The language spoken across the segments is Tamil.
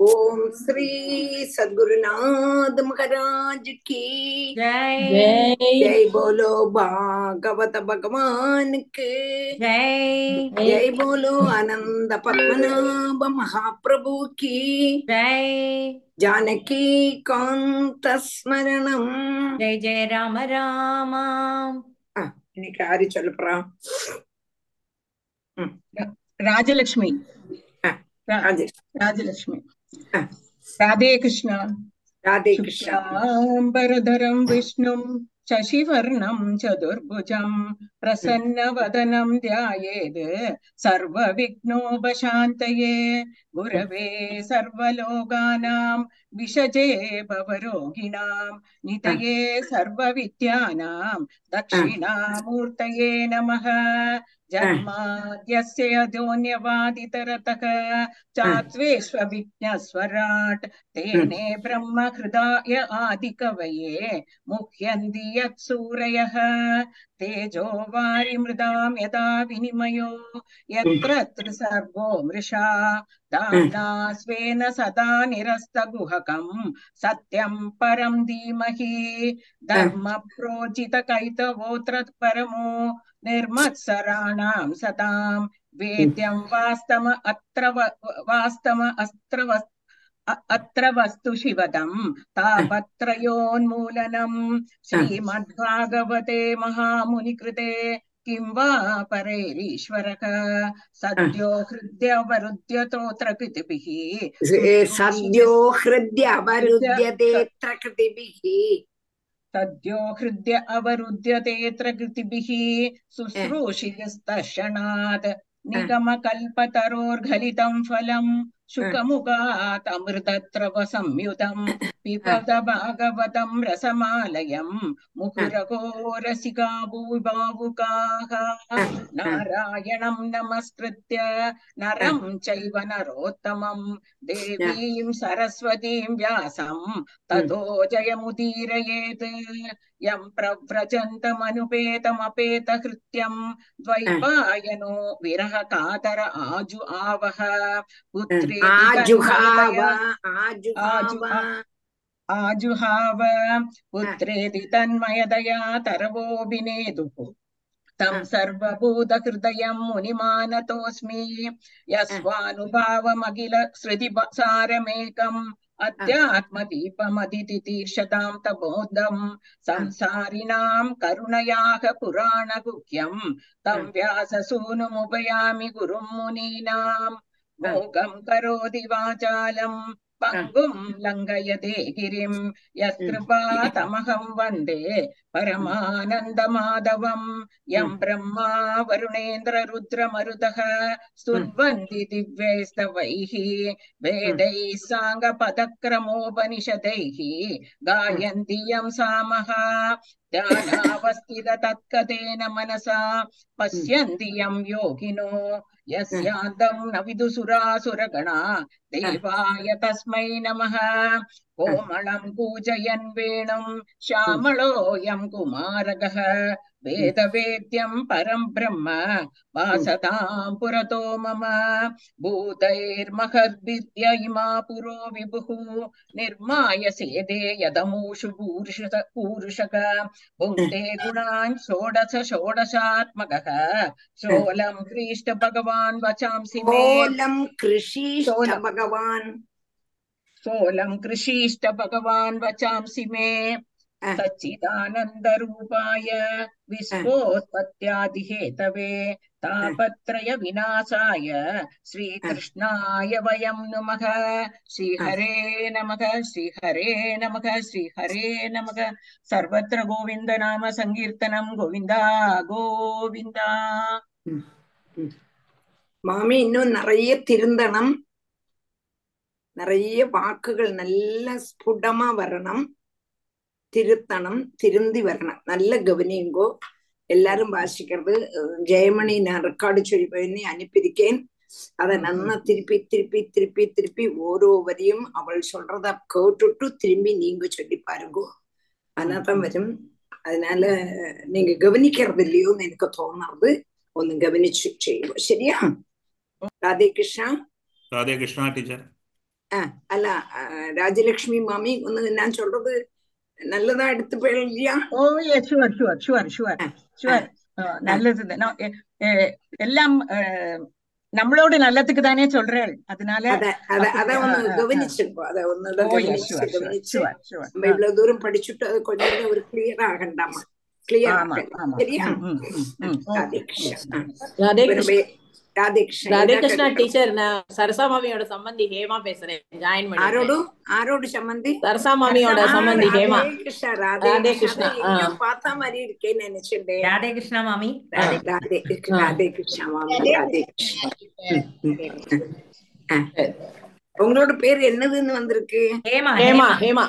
ओम श्री सदगुरुनाथ महाराज की जय जय जय बोलो भागवत भगवान के जय जय बोलो आनंद पद्मनाभ महाप्रभु की जय जानकी कांत स्मरणम जय जय राम राम இன்னைக்கு யாரு சொல்ல போறா ராஜலட்சுமி. ராதே கிருஷ்ணா. ராதே கிருஷ்ணாம்பரதரம் விஷ்ணும் சசிவர்ணம் சதுர்புஜம் பிரசன்னவதனம் தியாயேத் சர்வவிக்னோபசாந்தயே. குரவே சர்வலோகானாம் விஷஜே பவரோகிணாம் நிதயே சர்வவித்யானாம் தட்சிணாமூர்த்தயே நமः जन्माद्यस्य यतोऽन्यवादितरतः चात्वेष्वभिज्ञस्वराट् तेने ब्रह्म हृदाय आदिकवये मुह्यन्ति यत्सूरयः तेजो वारिमृदां यदा विनिमयो यत्र त्रिसर्गो मृषा। दाम्ना स्वेन सदा निरस्तगुहकं सत्यं परं धीमहि धर्मप्रोजितकैतवोऽत्र परमो निर्मत्सराणां सतां वेद्यं वास्तम अत्र व- वास्तम अस्त्र वस् अ- अत्र वस्तु शिवदं तापत्रयोन्मूलनं श्रीमद्भागवते महामुनिकृते किं वा परैरीश्वरः? सद्यो हृद्यवरुध्यतोऽत्र कृतिभिः सद्यो हृदय अवरुध्यतेऽत्र कृतिभिः सद्यो हृद्य अवरुध्यतेऽत्र कृतिभिः निगमकल्पतरोर्घलितं शुक हाँ। मुगात शुकमुगातमृतत्रव संयुतम् हाँ। पिपद भागवतम् रसमालयम् हाँ। मुहुरगो रसिका भूभावुकाः नारायणम् नमस्कृत्य नरम् चैव व्यास तथो जय मुदीर ततो जयमुदीरयेत्। यम् प्रव्रजन्तमनुपेतमपेतहृत्यम् द्वैपायनो विरह कातर आजु आवह। पुत्री आजुहाव आजुहाव। आजुहाव पुत्रेति तन्मयदया तरवोऽभिनेदुः तं सर्वभूतहृदयं मुनिमानतोऽस्मि। यस्वानुभावमखिल श्रुतिसारमेकम् अध्यात्मदीपमदितितीर्षतां तबोधं संसारिणां करुणयाः पुराणगुह्यं। तं व्याससूनुमुपयामि गुरुं मुनीनां मोघं करोति वाचालं पङ्गुं लङ्घयते गिरिं यत्कृपा तमहं वन्दे परमानन्दमाधवं यं ब्रह्मा वरुणेन्द्ररुद्रमरुतः स्तुन्वन्ति दिव्यैस्तवैः वेदैः साङ्गपदक्रमोपनिषदैः गायन्ति यं सामः ध्यानावस्थित तत्कथेन मनसा पश्यन्ति यं योगिनो यस्यान्तं न विदुसुरासुरगणा देवाय तस्मै नमः। कोमलं पूजयन् वेणुं श्यामलोऽयं कुमारकः वेदवेद्यं परं ब्रह्म वासतां पुरतो मम। भूतैर्महद्भिद्य इमा पुरो विभुः। निर्माय सेदे यदमूषु पूरुष पूरुषक। भुङ्क्ते गुणान् षोडश षोडशात्मकः। शोलं ख्रीष्ट भगवान् वचांसि मे। शोलं। भगवान् सोऽलं कृषीष्ट भगवान् वचांसि मे सच्चिदानन्दरूपाय विश्वोत्पत्त्यादिहेतवे तापत्रय विनाशाय श्रीकृष्णाय वयं नमः श्रीहरे नमः श्रीहरे नमः श्रीहरे नमः सर्वत्र गोविन्द नाम सङ्कीर्तनं गोविन्दा गोविन्दा மாமி இன்னும் நிறைய திருந்தனம் நிறைய வாக்குகள் நல்ல ஸ்புடமா வரணும். திருத்தണം திருந்தி வரணும். நல்ல கவனியுங்கோ எல்லாரும் வாசிக்கிறது அஹ் ஜெயமணி நான் ரெக்கார்டு சொல்லி பண்ணி அனுப்பியிருக்கேன். அதை நல்லா திருப்பி திருப்பி திருப்பி திருப்பி ஓரோ வரையும் அவள் சொல்றத கேட்டுட்டு திரும்பி நீங்க சொல்லி பாருங்க. அதனால்தான் வரும். அதனால நீங்க கவனிக்கிறது இல்லையோன்னு எனக்கு தோணுறது ஒன்னு கவனிச்சு செய்வோம் சரியா? ராதே கிருஷ்ணா. ராதே கிருஷ்ணா டீச்சர். அல்ல அஹ், ராஜலட்சுமி மாமி ஒன்னு நான் சொல்றது நல்லதா எடுத்து போயிடலையா ஓ sure sure sure sure sure நல்லது எல்லாம் நம்மளோட நல்லதுக்கு தானே சொல்றேன் அதனால அத ஒண்ணு. கவனிச்சிருக்கோம் அத ஒன்னுட ஓ கவனிச்சு நம்ம இவ்வளவு தூரம் படிச்சுட்டு அது கொஞ்சம் ஒரு கிளியர் ஆகண்டாமா கிளியர் சரியா. ராதே ஓகே கிருஷ்ணா எஸ் ஆ. ராதே இப்ப நம்ம கிருஷ்ணா ராதே கிருஷ்ணா ராதே என்ன கிருஷ்ணா கேட்கணும் டீச்சர் நான் சரசா மாமியோட சம்பந்தி ஹேமா பேசுறேன். ஜாயின் பண்ணிருக்கேன் ஆரோடு ஆரோடு சம்பந்தி? சரசா மாமியோட சம்பந்தி ஹேமா. கிருஷ்ணா ராதே கிருஷ்ணா பார்த்தா மாதிரி இருக்கேன்னு நினைச்சிட்டேன் ராதே கிருஷ்ணா மாமி ராதே ராதே கிருஷ்ணா மாமி ராதே. உங்களோட பேர் என்னதுன்னு வந்திருக்கு? ஹேமா ஹேமா ஹேமா.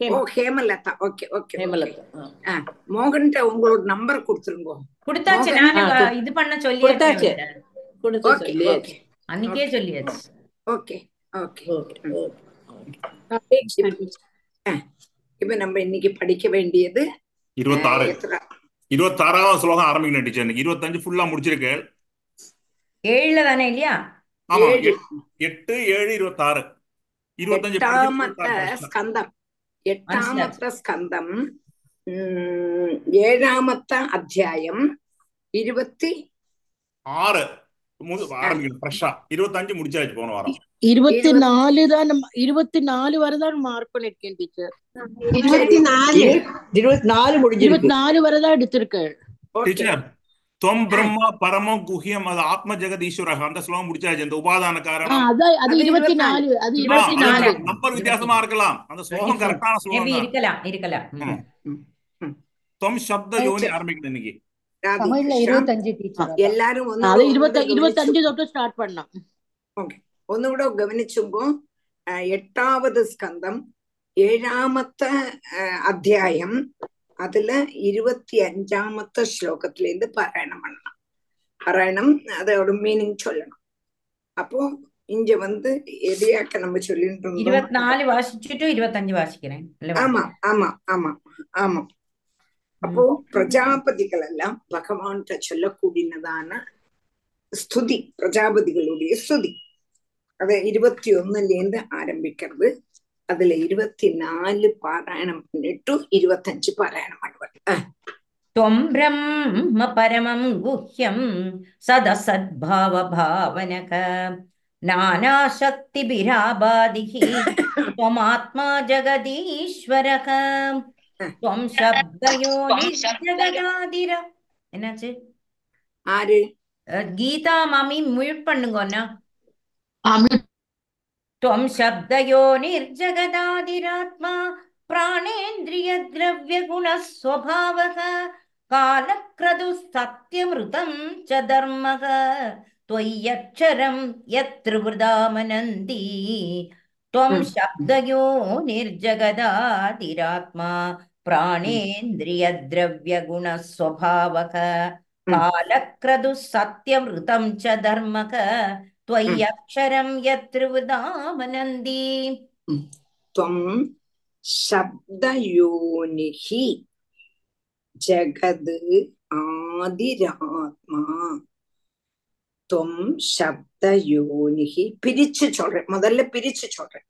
ஓ ஹேமா ஹேமலதா. ஓகே ஓகே ஹேமலதா மோகன்கிட்ட உங்களோட நம்பர் கொடுத்துருங்க. கொடுத்தாச்சு நானு இது பண்ண சொல்லியாச்சு கொடுத்தாச்சு. கொடுத்து சொல்லியாச்சு அன்னைக்கே சொல்லியாச்சு. ஓகே ஓகே இப்ப நம்ம இன்னைக்கு படிக்க வேண்டியது இருபத்தாறு. இருபத்தாறாவது ஸ்லோகம் ஆரம்பிக்கணும் டீச்சர். இன்னைக்கு இருபத்தஞ்சு ஃபுல்லா முடிச்சிருக்கு. ஏழுல தானே இல்லையா? ஆமா எட்டு ஏழு இருபத்தாறு. இருபத்தஞ்சு ஸ்கந்தம். எட்டாமத்த ஸ்கந்தம். ஏழாமத்த அத்தியாயம். இருபத்தி ஆறு. ஆரம்பிக்கணும் ஃப்ரெஷ்ஷா இருபத்தஞ்சு முடிச்சாச்சு போன வாரம் இருபத்தி இருபத்தி நாலு தான் இருபத்தி நாலு வரை தான் மார்க் பண்ணிருக்கேன் டீச்சர் சரி இருபத்தினாலு இருபத்தினாலு முடிஞ்சிருக்கு இருபத்தி நாலு வரை தான் எடுத்திருக்கேன் டீச்சர் தொம் பிரம்ம பரமம் குஹ்யம் அது ஆத்ம ஜெகத் ஈஸ்வரக அந்த ஸ்லோகம் முடிச்சாச்சு உபாதான காரணம் அது இருபத்தி நாலு அது இருபத்தி நாலு இருபத்தி நம்பர் இருபத்தி வித்தியாசமா இருக்கலாம் அந்த ஸ்லோகம் கரெக்டான ஸ்லோகம் சப்த யோனி. ஆரம்பிக்கணும் இன்னைக்கு தமிழ்ல இருபத்தஞ்சு டீச்சர் எல்லாரும் வந்து இருபத்தஞ்சு தொட்டு ஸ்டார்ட் பண்ணலாம். ഗവനിച്ചുമ്പോ എട്ടാവത് സ്കന്ധം ഏഴാമത്തെ അധ്യായം അതില് ഇരുപത്തി അഞ്ചാമത്തെ ശ്ലോകത്തിലേത് പാരായണം பண்ணலாம். பாராயணம் அதோட மீனிங் சொல்லணும். அப்போ இங்க வந்து எதையாக்க நம்ம சொல்லிட்டு இருபத்தி நாலு வாசிச்சுட்டு இருபத்தஞ்சு வாசிக்கிறேன். ஆமா ஆமா ஆமா ஆமா. அப்போ பிரஜாபதிகள் எல்லாம் பகவான்கிட்ட சொல்லக்கூடியதான ஸ்துதி பிரஜாபதிகளுடைய ஸ்துதி அது இருபத்தி ஒண்ணுலேருந்து ஆரம்பிக்கிறது அதுல இருபத்தி நாலு பாராயணம் பண்ணிட்டு இருபத்தஞ்சு பாராயணம் பண்ணுவார் அஹ், त्वं ब्रह्म परमं गुह्यं सदसद्भावभावनक नानाशक्तिभिराबादिः त्वमात्मा जगदीश्वरः त्वं शब्दयोनिर्जगदादिर என்னாச்சு ஆறு அஹ் கீதா மாமி மியூட் பண்ணுங்க அண்ணா ஆமா त्वं शब्दयोनिर्जगदादिरात्मा प्राणेन्द्रियद्रव्यगुणः स्वभावः कालक्रतुः सत्यमृतं च धर्मः त्वय्यक्षरं यत्र वृदामनन्ति त्वं ம், शब्दयोनिर्जगदादिरात्मा ம், प्राणेन्द्रियद्रव्यगुणः स्वभावः ம், कालक्रतुः सत्यमृतं च धर्मः ம், त्वय्यक्षरं यत्र वृदामनन्ति ம். त्वं शब्दयोनिः जगद् ஆதிராத்மா துவம் சப்தயோனிகி பிரிச்சு சொல்றேன் முதல்ல பிரிச்சு சொல்றேன்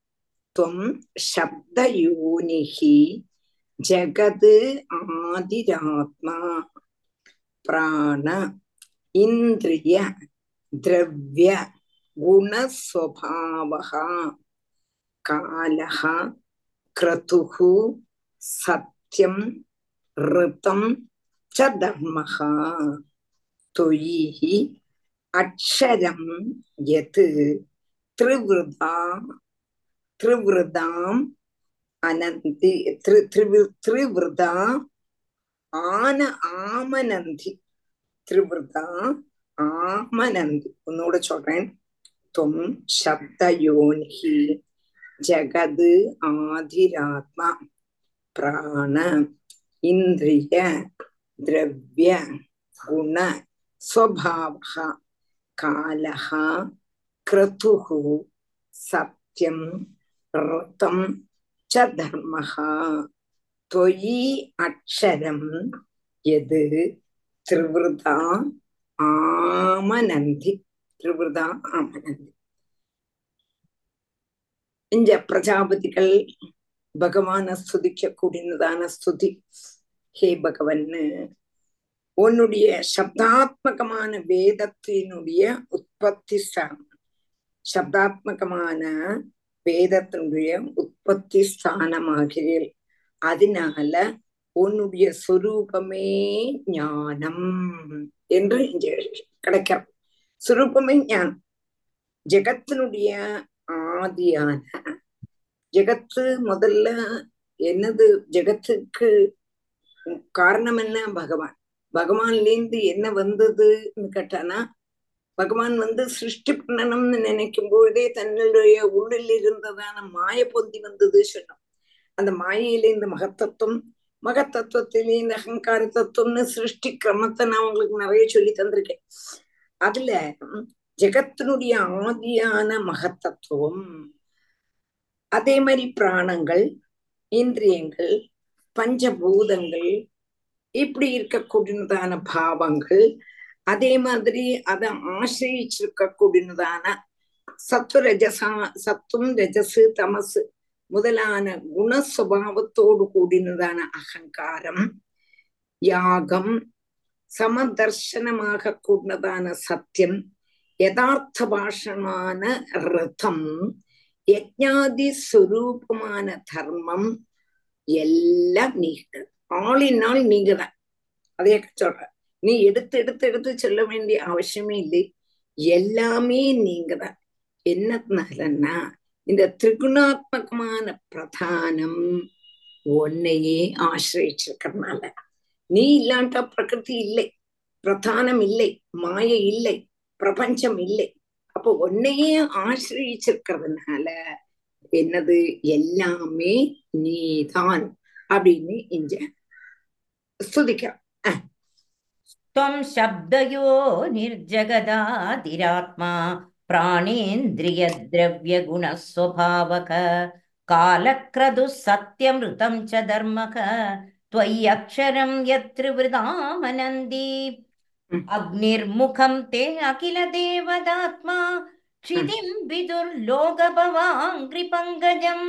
துவம் சப்தயோனிகி ஜகது ஆதிராத்மா பிராண இந்திரிய திரவிய குணஸ்வபாவகா காலகா கிரதுகு சத்தியம் ரிதம் ச தர்மகா தொயி அக்ஷரம் யத் திருவிருதா திருவிருதாம் அனந்தி திரு திரு திருவிருதா ஆன ஆமநந்தி. திருவிருதா ஆமநந்தி. ஒന്നുകൂടെ சொல்றேன். தொம் சப்தயோன்ஹி ஜகத் ஆதிராத்மா. பிராண இந்திரிய திரவிய குண ஸ்வபாவா காலஹா கிரதுஹு சத்தியம் ரத்தம் தர்மஹா தொயி அக்ஷரம் எது? திருவிருதா ஆமநந்தி. திருவிருதா ஆமநந்தி. இந்த பிரஜாபதிகள் பகவான ஸ்துதிக்க கூடினதான ஸ்துதி. ஹே பகவன்னு. உன்னுடைய சப்தாத்மகமான வேதத்தினுடைய உற்பத்தி ஸ்தானம் சப்தாத்மகமான வேதத்தினுடைய உற்பத்தி ஸ்தானமாகிறீர். அதனால உன்னுடைய சொரூபமே ஞானம் என்று இங்க கிடைக்கிறோம் சுரூபமே ஞானம். ஜெகத்தினுடைய ஆதியான ஜெகத்து முதல்ல என்னது ஜெகத்துக்கு காரணம் என்ன பகவான்? பகவான்லேருந்து என்ன வந்ததுன்னு கேட்டானா பகவான் வந்து சிருஷ்டி பண்ணணும்னு நினைக்கும் பொழுதே தன்னுடைய உள்ளில் இருந்ததான மாய பொந்தி வந்தது சொன்னோம் அந்த மாயையில இந்த மகத்தத்துவம் மகத்தத்துவத்திலே இந்த அகங்கார தத்துவம்னு சிருஷ்டி கிரமத்தை நான் உங்களுக்கு நிறைய சொல்லி தந்திருக்கேன். அதுல ஜெகத்தினுடைய ஆதியான மகத்தத்துவம் அதே மாதிரி பிராணங்கள் இந்திரியங்கள் பஞ்சபூதங்கள் இப்படி இருக்கக்கூடியதான பாவங்கள் அதே மாதிரி அதை ஆசிரியிச்சிருக்கக்கூடியதான சத்து ரஜசா சத்தும் ரஜசு தமசு முதலான குணஸ்வபாவத்தோடு கூடினதான அகங்காரம் யாகம் சமதர்சனமாக கூடினதான சத்தியம் யதார்த்த பாஷமான ரதம் யஜ்ஞாதி சுரூபமான தர்மம் எல்லாம் நீங்க. ஆளினால் நீங்க தான் அதே சொல்ற நீ எடுத்து எடுத்து எடுத்து சொல்ல வேண்டிய அவசியமே இல்லை. எல்லாமே நீங்க தான் என்னத்தினாலன்னா இந்த திரிகுணாத்மகமான பிரதானம் உன்னையே ஆசிரிச்சிருக்கிறதுனால நீ இல்லாட்டா பிரகிருதி இல்லை பிரதானம் இல்லை மாய இல்லை பிரபஞ்சம் இல்லை. அப்போ உன்னையே ஆசிரியிச்சிருக்கிறதுனால என்னது? எல்லாமே நீதான் அப்படின்னு இங்க ஸ்துதிக்கிறான் त्वं शब्दयो निर्जगदादिरात्मा प्राणेन्द्रियद्रव्यगुणः स्वभावक कालक्रदुः सत्यमृतं च धर्मक त्वय्यक्षरं यत्रिवृदामनन्दी अग्निर्मुखं ते अखिलदेवदात्मा क्षितिं विदुर्लोकभवाङ्घ्रिपङ्कजं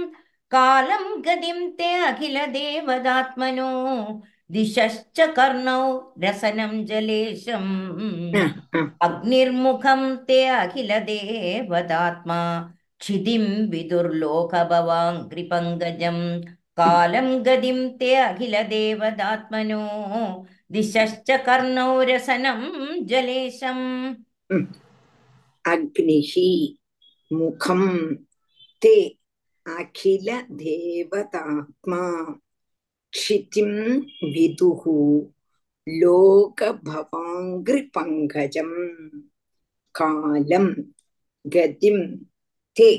कालं गतिं ते अखिलदेवदात्मनो दिशश्च कर्णौ रसनं जलेशम् अग्निर्मुखं ते अखिलदेवदात्मा क्षितिं विदुर्लोकभवाङ्घ्रिपङ्कजं कालं गतिं ते अखिलदेवदात्मनो दिशश्च कर्णौ रसनं जलेशम्। अग्निः मुखं ते अखिल देवतात्मा। क्षितिं विदुः लोकभवाङ्घ्रिपङ्कजम् कालं गतिं ते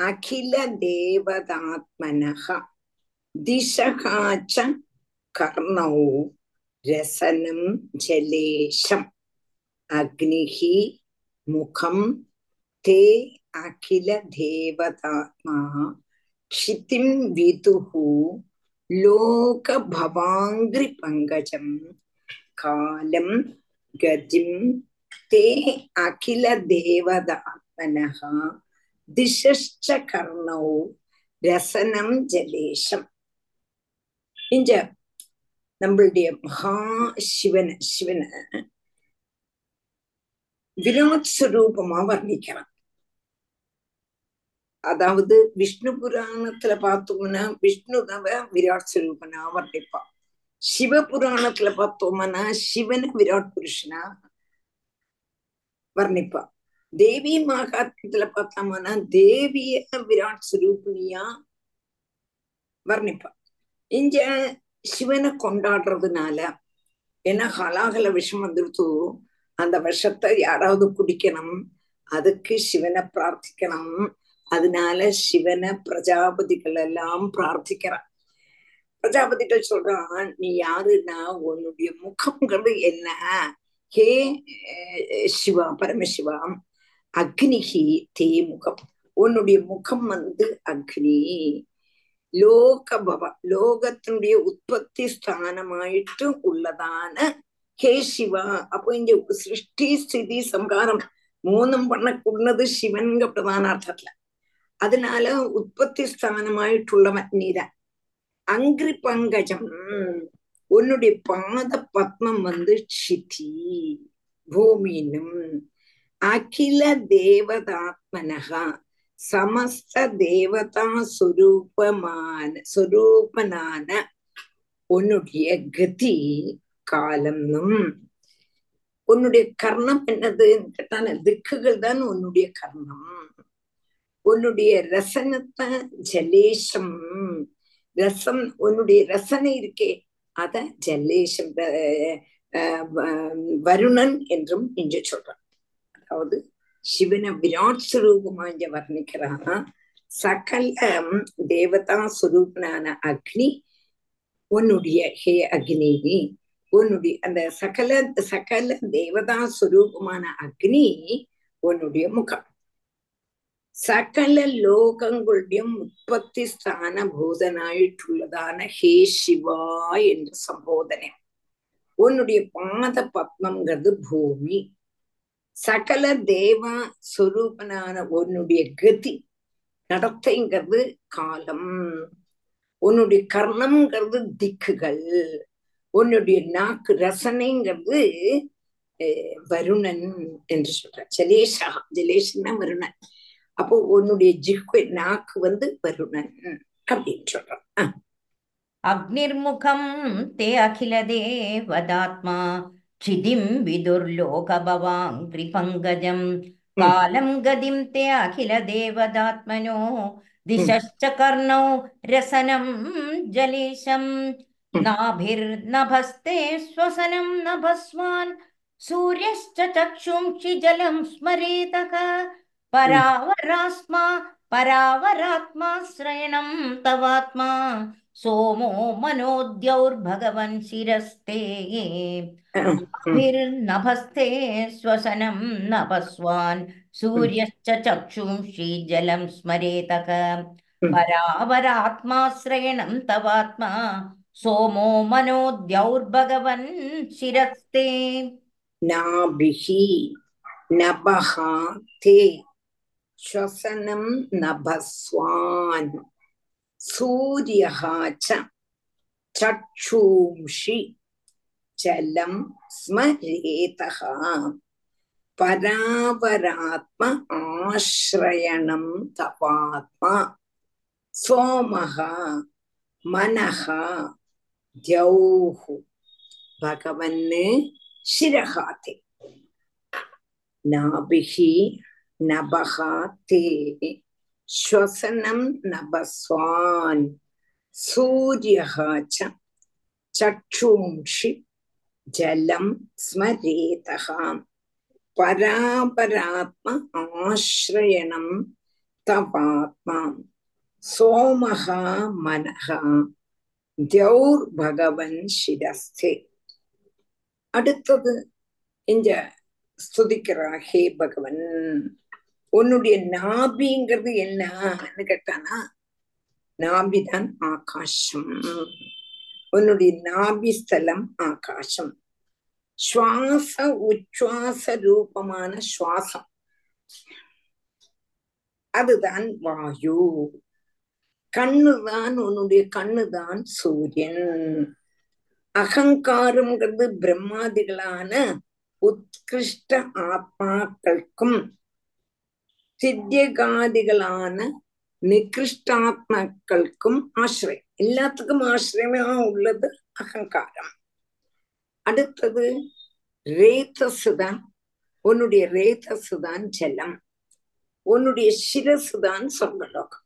अखिलदेवतात्मनः दिशः च कर्णौ जलेशम्। अग्निः ते अखिलदेवतात्मा। क्षितिं विदुः லோகபவாங்கிரி பங்கஜம் காலம் கதிம் தே அகில தேவதாத்மனஹா திசஷ்ட கர்ணௌ ரசனம் ஜலேஷம் இஞ்ச நம்மளுடைய மகா சிவன சிவனை விராட் சுரூபமா வர்ணிக்கிறான் அதாவது விஷ்ணு புராணத்துல பார்த்தோம்னா விஷ்ணுதவ விராட் சுரூபனா வர்ணிப்பா சிவ புராணத்துல பார்த்தோம்னா சிவன விராட் புருஷனா வர்ணிப்பா. தேவி மகாத்மத்துல பார்த்தோம்னா தேவிய விராட் சுரூபிணியா வர்ணிப்பா. இங்க சிவனை கொண்டாடுறதுனால ஏன்னா ஹலாகல விஷம் வந்துடுத்து அந்த விஷத்தை யாராவது குடிக்கணும் அதுக்கு சிவனை பிரார்த்திக்கணும் அதனால சிவனை பிரஜாபதிகள் எல்லாம் பிரார்த்திக்கிறான் பிரஜாபதிகள் சொல்றான் நீ யாருன்னா உன்னுடைய முகம்ங்கிறது என்ன? ஹே சிவா பரமசிவாம் அக்னிகி தே முகம். உன்னுடைய முகம் வந்து அக்னி. லோக பவ லோகத்தினுடைய உற்பத்தி ஸ்தானமாயிட்டு உள்ளதான ஹே சிவா அப்போ இங்க சிருஷ்டி ஸ்திதி சம்காரம் மூணும் பண்ணக்கூடது சிவன்க பிரதான அர்த்தத்துல. அதனால உற்பத்தி ஸ்தானமாയിട്ടുள்ள நீதான். அங்கிரி பங்கஜம். உன்னுடைய பாத பத்மம் வந்து சிதி பூமினும் அகில தேவதாத்மனகா சமஸ்த தேவதா சுரூபமான சுரூபனான உன்னுடைய கதி காலம்னும். உன்னுடைய கர்ணம் என்னதுன்னு கேட்டான திக்குகள் தான் உன்னுடைய கர்ணம். உன்னுடைய ரசனத்தை ஜலேஷம் ரசம் உன்னுடைய ரசனை இருக்கே அத ஜல்லேஷம் வருணன் என்றும் இன்று சொல்றான். அதாவது சிவனை விராட் சுரூபமா இங்க வர்ணிக்கிறான். சகல தேவதா சுரூபனான அக்னி உன்னுடைய ஹே அக்னி உன்னுடைய அந்த சகல சகல தேவதா சுரூபமான அக்னி உன்னுடைய முகம். സകല ലോകങ്ങളുടെയും ഉത്പത്തി സ്ഥാനഭൂതനായിട്ടുള്ളതാണ് ഹേ ശിവ എന്ന സംബോധന உன்னுடைய பாத பத்மங்கிறது பூமி. சகல தேவ சொரூபனான உன்னுடைய கதி நடத்தைங்கிறது காலம். உன்னுடைய கர்ணம்ங்கிறது திக்குகள். உன்னுடைய நாக்கு ரசனைங்கிறது வருணன் என்று சொல்ற ஜலேஷா ஜலேஷன்னா வருணன். அப்போ உன்னுடைய ஜிஹ்வை நாக்கு வந்து வருணன் அப்படின்னு சொல்றான் அக்னிர்முகம் தே அகில தேவதாத்மா क्षिदिं विदुर्लोकभवाङ्घ्रिपङ्कजं कालं गदिं ते अखिलदेवदात्मनो दिशश्च कर्णौ रसनं जलेशं नाभिर्नभस्ते श्वसनं नभस्वान् सूर्यश्च चक्षुंषि जलं स्मरेतः परावरास्मा परावरात्माश्रयणं तवात्मा सोमो मनोद्यौर्भगवन् शिरस्ते नाभिर्नभस्ते श्वसनं नभस्वान् सूर्यश्च चक्षुंषि जलं स्मरेतः परावरात्माश्रयणं तवात्मा सोमो मनोद्यौर्भगवन् शिरस्ते नाभिः नभः ते श्वसनं नभस्वान् सूर्यः च चक्षूंषि जलं स्मरेतः परावरात्म आश्रयणं तपात्मा सोमः मनः द्यौः भगवन् शिरः ते नाभिः नभः ते श्वसनं नभस्वान् सूर्यः च चक्षूंषि जलं स्मरेतः परापरात्म आश्रयणं तवात्मा सोमः मनः द्यौर्भगवन् शिरस्थे அடுத்தது இங்க ஸ்துதிக்கிறா ஹே பகவன் உன்னுடைய நாபிங்கிறது என்னன்னு கேட்டானா நாபிதான் ஆகாசம். உன்னுடைய நாபி ஸ்தலம் ஆகாசம். சுவாச உச்சுவாச ரூபமான சுவாசம். அதுதான் வாயு. கண்ணுதான் உன்னுடைய கண்ணுதான் சூரியன். அகங்காரம்ங்கிறது பிரம்மாதிகளான உத்கிருஷ்ட ஆத்மாக்களுக்கும் சித்தியகாதிகளான நிகிருஷ்டாத்மக்களுக்கும் ஆசிரியம் எல்லாத்துக்கும் ஆசிரியமா உள்ளது அகங்காரம் அடுத்தது ரேத்தசுதான் உன்னுடைய ரேதசுதான் ஜலம் உன்னுடைய சிரசுதான் சொர்க்கலோகம்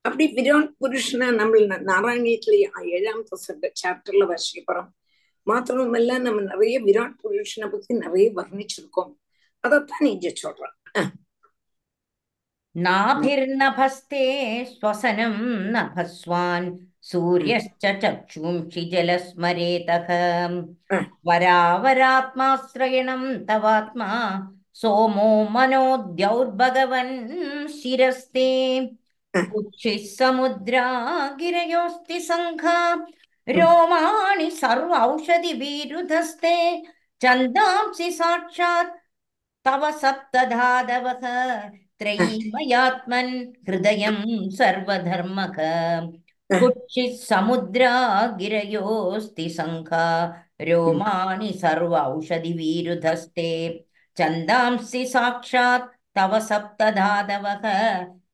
அப்படி விராட் புருஷனை நம்ம நாராயணியத்திலேயே ஏழாமത്തെ சாப்டர்ல வருஷிக்கிறோம் മാത്രവുമല്ല நம்ம நிறைய விராட் புருஷனை பத்தி நிறைய வர்ணிச்சிருக்கோம் அதைத்தான் நீங்க சொல்றேன் नाभिर्नभस्ते श्वसनं नभस्वान् सूर्यश्च चक्षुंषि जलस्मरेतः वरावरात्माश्रयणं तवात्मा सोमो मनोद्यौर्भगवन् शिरस्ते उच्छिः समुद्रा गिरयोस्ति सङ्घा रोमाणि सर्व औषधिभिरुधस्ते छन्दांसि साक्षात् तव सप्तधादवः त्रयीमयात्मन् हृदयं सर्वधर्मक कुक्षित् समुद्रा गिरयोऽस्ति सङ्खा रोमाणि सर्व औषधिवीरुधस्ते छन्दांसि साक्षात् तव सप्तधातवः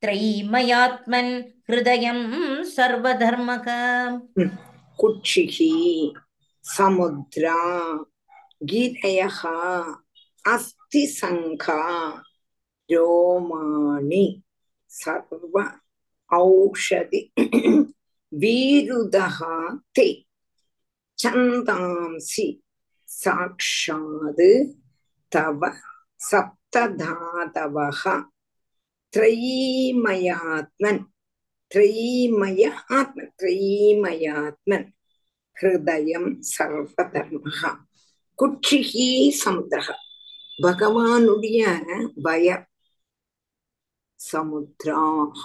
त्रयीमयात्मन् हृदयं सर्वधर्मक कुक्षिः समुद्रा गिरयः अस्थिसङ्खा ரோமாணி சர்வ ஔஷதி வீருதா தே சந்தாம்சி சாட்சாது தவ சப்ததாதவக ത്രയീമയാത്മൻ ത്രയീമയ ആത്മൻ ത്രയീമയാത്മൻ ഹൃദയം സർവധർമ്മ കുക്ഷിഹി സമുദ്ര ഭഗവാനുடைய பயர் சமுத்ராக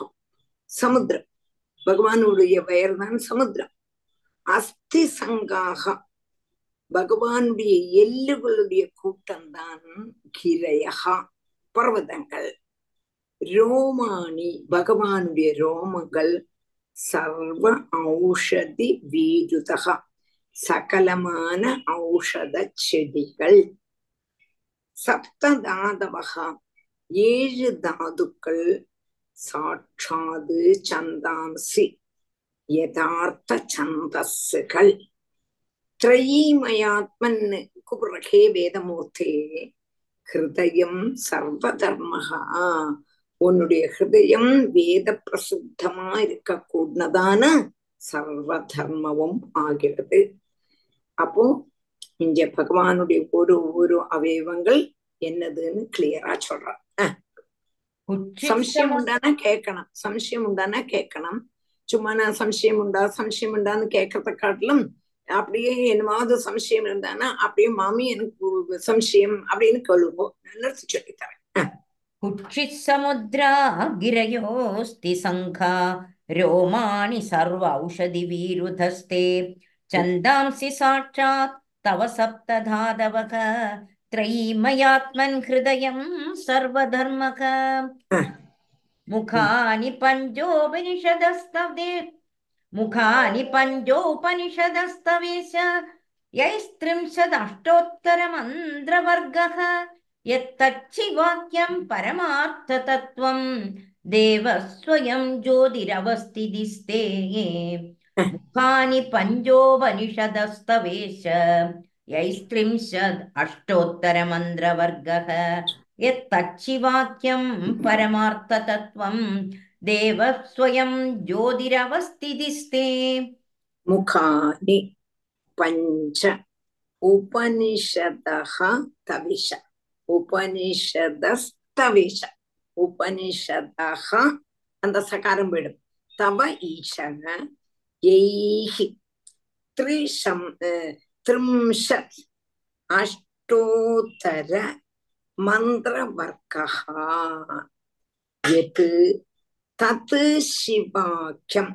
சமுத்திரம் பகவானுடைய பெயர் தான் சமுத்திரம் அஸ்தி சங்காக பகவானுடைய எல்லுகளுடைய கூட்டம் தான் கிரையகா பர்வதங்கள். ரோமாணி பகவானுடைய ரோமங்கள். சர்வ ஔஷதி வீருதகா சகலமான ஔஷத செடிகள். சப்ததாதவகா ஏழு தாதுக்கள் சாட்சாது சந்தாம்சி. யதார்த்த சந்தஸ்கள் த்ரயீமயாத்மன் குபுரகே வேதமூர்த்தே ஹிருதயம் சர்வதர்மகா உன்னுடைய ஹிருதயம் வேத பிரசித்தமா இருக்க கூடதான சர்வ தர்மமும் ஆகிறது. அப்போ இங்க பகவானுடைய ஒரு ஒரு அவயவங்கள் என்னதுன்னு கிளியரா சொல்றான் സംശയം ഉണ്ടാന്നാ കേക്കണം. സംശയം ഉണ്ടാന്നാ കേക്കണം. சும்மா நான் சம்சயம் உண்டா சம்சயம் உண்டான்னு கேட்கறத காட்டிலும் அப்படியே என்னமாவது சம்சயம் இருந்தானா அப்படியே மாமி எனக்கு சம்சயம் அப்படின்னு கேளுவோம் நல்லது சொல்லித்தரேன் குட்சித் சமுத்ரா கிரயோஸ்தி சங்கா ரோமாணி சர்வ ஔஷதி வீருதஸ்தே சந்தாம்சி சாட்சாத் தவ சப்ததாதவக त्रयीमयात्मन् हृदयं सर्वधर्मक मुखानि पञ्चोपनिषदस्तवे मुखानि पञ्चोपनिषदस्तवेश यैस्त्रिंशदष्टोत्तरमन्त्रवर्गः यत्तच्चिवाक्यं परमार्थतत्त्वं देवः स्वयं ज्योतिरवस्थितिस्ते मुखानि पञ्चोपनिषदस्तवेश यैस्त्रिंशद् अष्टोत्तरमन्त्रवर्गः यत्तच्चिवाक्यं परमार्थतत्त्वं देवः स्वयं ज्योतिरवस्थितिस्ते मुखानि पञ्च उपनिषदः तविष உபனிஷதஸ்தவேஷ உபனிஷதः அந்த சகாரம் போயிடும் தவ ஈஷன எய்ஹி த்ரிஷம் त्रिंशत् अष्टोत्तर मन्त्रवर्गः यत् तत् शिवाख्यम्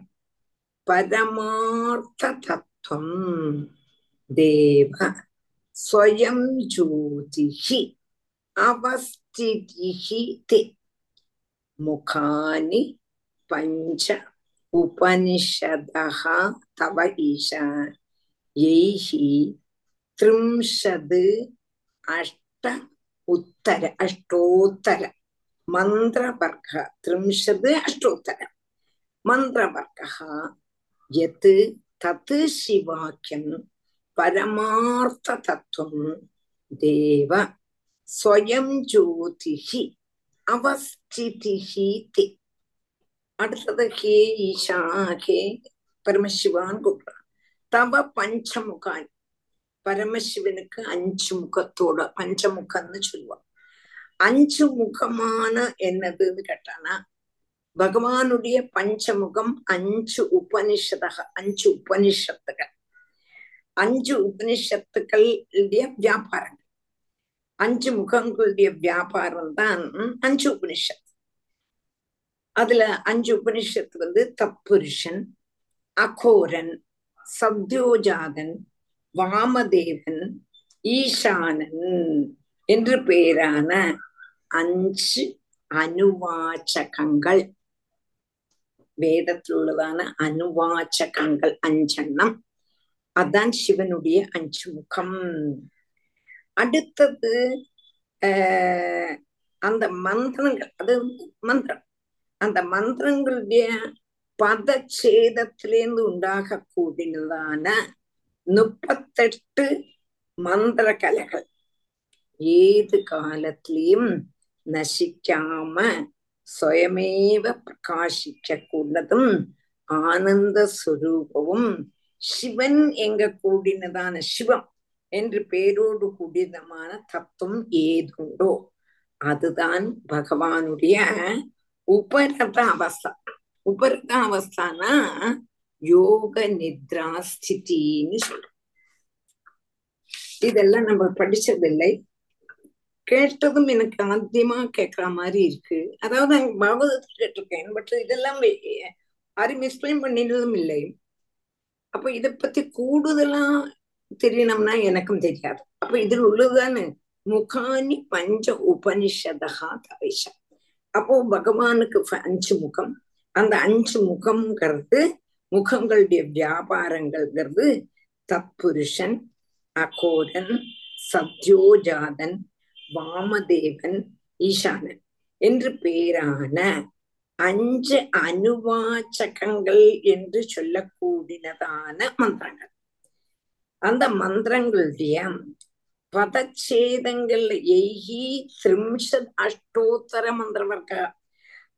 परमार्थतत्त्वम् देव स्वयं ज्योतिः अवस्थितिः ते मुखानि पञ्च उपनिषदः तव ईश ஏஹி त्रिंशद् अष्ट उत्तर अष्टोत्तर मन्त्रवर्गः त्रिंशद् अष्टोत्तर मन्त्रवर्गः यत् तत् शिवाख्यं परमार्थतत्त्वं देव स्वयं ज्योतिः அவஸ்திதிஹ தே அடுத்தது ஹே ஈஷா ஹே பரமசிவான் கூப்பிடுறான் தவ பஞ்சமுகான் பரமசிவனுக்கு அஞ்சு முகத்தோட பஞ்சமுகம்னு சொல்லுவான் அஞ்சு முகமான என்னதுன்னு கேட்டானா பகவானுடைய பஞ்சமுகம் அஞ்சு உபனிஷதக அஞ்சு உபனிஷத்துகள் அஞ்சு உபனிஷத்துக்களுடைய வியாபாரங்கள் அஞ்சு முகங்களுடைய வியாபாரம் தான் அஞ்சு உபனிஷத் அதுல அஞ்சு உபனிஷத்து வந்து தப்புருஷன் அகோரன் சத்யோஜாதன் வாமதேவன் ஈசானன் என்று பெயரான அஞ்சு அனுவாச்சகங்கள் வேதத்திலுள்ளதான அனுவாச்சகங்கள் அஞ்செண்ணம். அதான் சிவனுடைய அஞ்சு முகம். அடுத்தது அந்த மந்திரங்கள் அது மந்திரம். அந்த மந்திரங்களுடைய பதச்சேதத்திலேருந்து உண்டாக கூடினதான முப்பத்தெட்டு மந்திர கலைகள் ஏது காலத்திலையும் நசிக்காம സ്വയമേവ പ്രകാശിക്കക്കൂടതും ஆனந்த சுரூபமும் சிவன் எங்க கூடினதான சிவம் என்று பேரோடு கூடினமான தத்துவம் ஏதுண்டோ அதுதான் பகவானுடைய உபரத அவஸ்தா உபரத யோக நித்ரா ஸ்திதின்னு சொல்றோம். இதெல்லாம் நம்ம படிச்சதில்லை. கேட்டதும் எனக்கு ஆத்தியமா கேட்கற மாதிரி இருக்கு. அதாவது அங்க பாகவதத்தை கேட்டிருக்கேன் பட் இதெல்லாம் யாரும் எக்ஸ்பிளைன் பண்ணினதும் இல்லை. அப்ப இத பத்தி கூடுதலா தெரியணும்னா எனக்கும் தெரியாது. அப்ப இதில் உள்ளதுதானே? முகானி பஞ்ச உபனிஷதா தவைஷ அப்போ பகவானுக்கு அஞ்சு முகம். அந்த அஞ்சு முகம்ங்கிறது முகங்களுடைய வியாபாரங்கள்ங்கிறது தத்புருஷன் அகோரன் சத்யோஜாதன் வாமதேவன் ஈசானன் என்று பேரான அஞ்சு அனுவாச்சகங்கள் என்று சொல்லக்கூடியதான மந்திரங்கள். அந்த மந்திரங்களுடைய பதச்சேதங்கள் எய்கி திரிம்ஷத் அஷ்டோத்தர மந்திரவர்க்க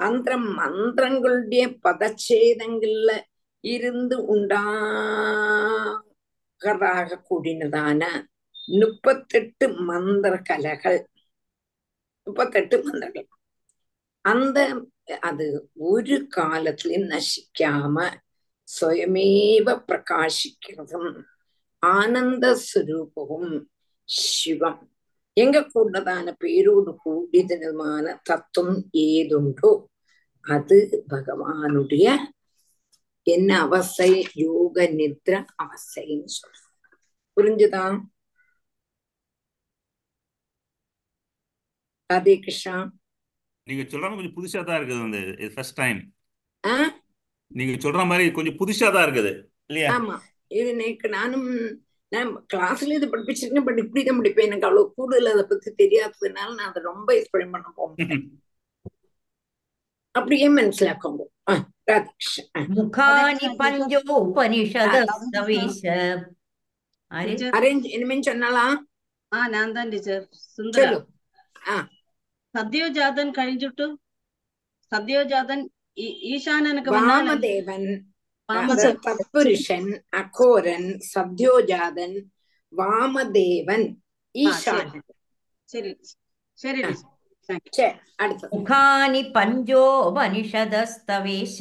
അന്തരം മന്ത്രങ്ങളുടെ പദച്ഛേദങ്ങളില് ഇരുന്ന് ഉണ്ടാകറാക കൂടിനതാണ് മുപ്പത്തെട്ട് മന്ത്രകലകൾ മുപ്പത്തെട്ട് മന്ത്രകൾ അന്ത അത് ഒരു കാലത്തിലും നശിക്കാമ സ്വയമേവ പ്രകാശിക്കുന്നതും ആനന്ദസ്വരൂപവും ശിവം எங்க கூடதான பேரோடு கூடியதுமான தத்துவம் ஏதுண்டோ அது பகவானுடைய என்ன அவஸ்தை யோக நித்ர அவஸ்தைன்னு சொல்றோம் புரிஞ்சுதா? ராதே கிருஷ்ணா. நீங்க சொல்ற மாதிரி கொஞ்சம் புதுசா தான் இருக்குது வந்து ஃபர்ஸ்ட் டைம் நீங்க சொல்ற மாதிரி கொஞ்சம் புதுசா தான் இருக்குது இல்லையா? ஆமா. இது எனக்கு நானும் நான் கிளாஸ்ல இது படிப்பிச்சிருக்கேன் பட் இப்படிதான் படிப்பேன் எனக்கு அவ்வளவு கூடுதல் அதை பத்தி தெரியாததுனால நான் அதை ரொம்ப எக்ஸ்பிளைன் பண்ண போகிறேன் அப்படியே മനസ്സിലാക്കുമ്പോ ആ രാധാകൃഷ്ണൻ മുഖാനി പഞ്ചോപനിഷദസ്തവേശ ആര് அரேஞ்ச் இனிமே சொன்னாலா ആ ഞാൻ താൻ ടീച്ചർ സുന്ദര சொல்லு സദ്യോജാതൻ കഴിഞ്ഞിട്ടു സദ്യോജാതൻ ഈ- ഈശാനനൊക്കെ വന്നാണ് വാമദേവൻ தாமச தத்புருஷன் அகோரன் சத்யோஜாதன் வாமதேவன் ஈசானன் சரி சரி मुखानि पञ्चोपनिषदस्तवेश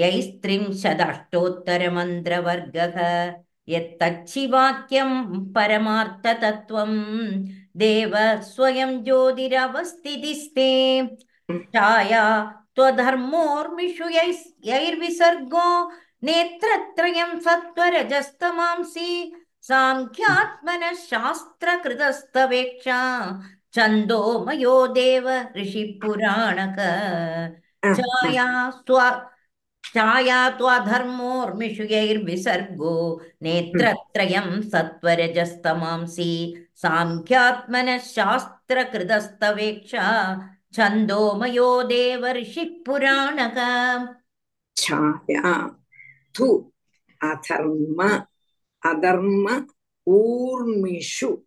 यैस्त्रिंशदष्टोत्तरमन्त्रवर्गः यत्तच्छिवाक्यं परमार्थतत्त्वं देव स्वयं ज्योतिरवस्थितिस्ते छाया त्वधर्मोर्मिषु यैर्विसर्गो नेत्रत्रयं सत्त्वरजस्तमांसि साङ्ख्यात्मनः शास्त्रकृतस्तवेक्षा छन्दोमयो देव ऋषिपुराणक छाया स्व छाया त्वधर्मोर्मिषु यैर्विसर्गो नेत्रत्रयं सत्त्वरजस्तमांसि साङ्ख्यात्मनः शास्त्रकृतस्तवेक्षा छन्दोमयो देव ऋषिपुराणक ഛായ अधु अधर्म अधर्म ऊर्मिषु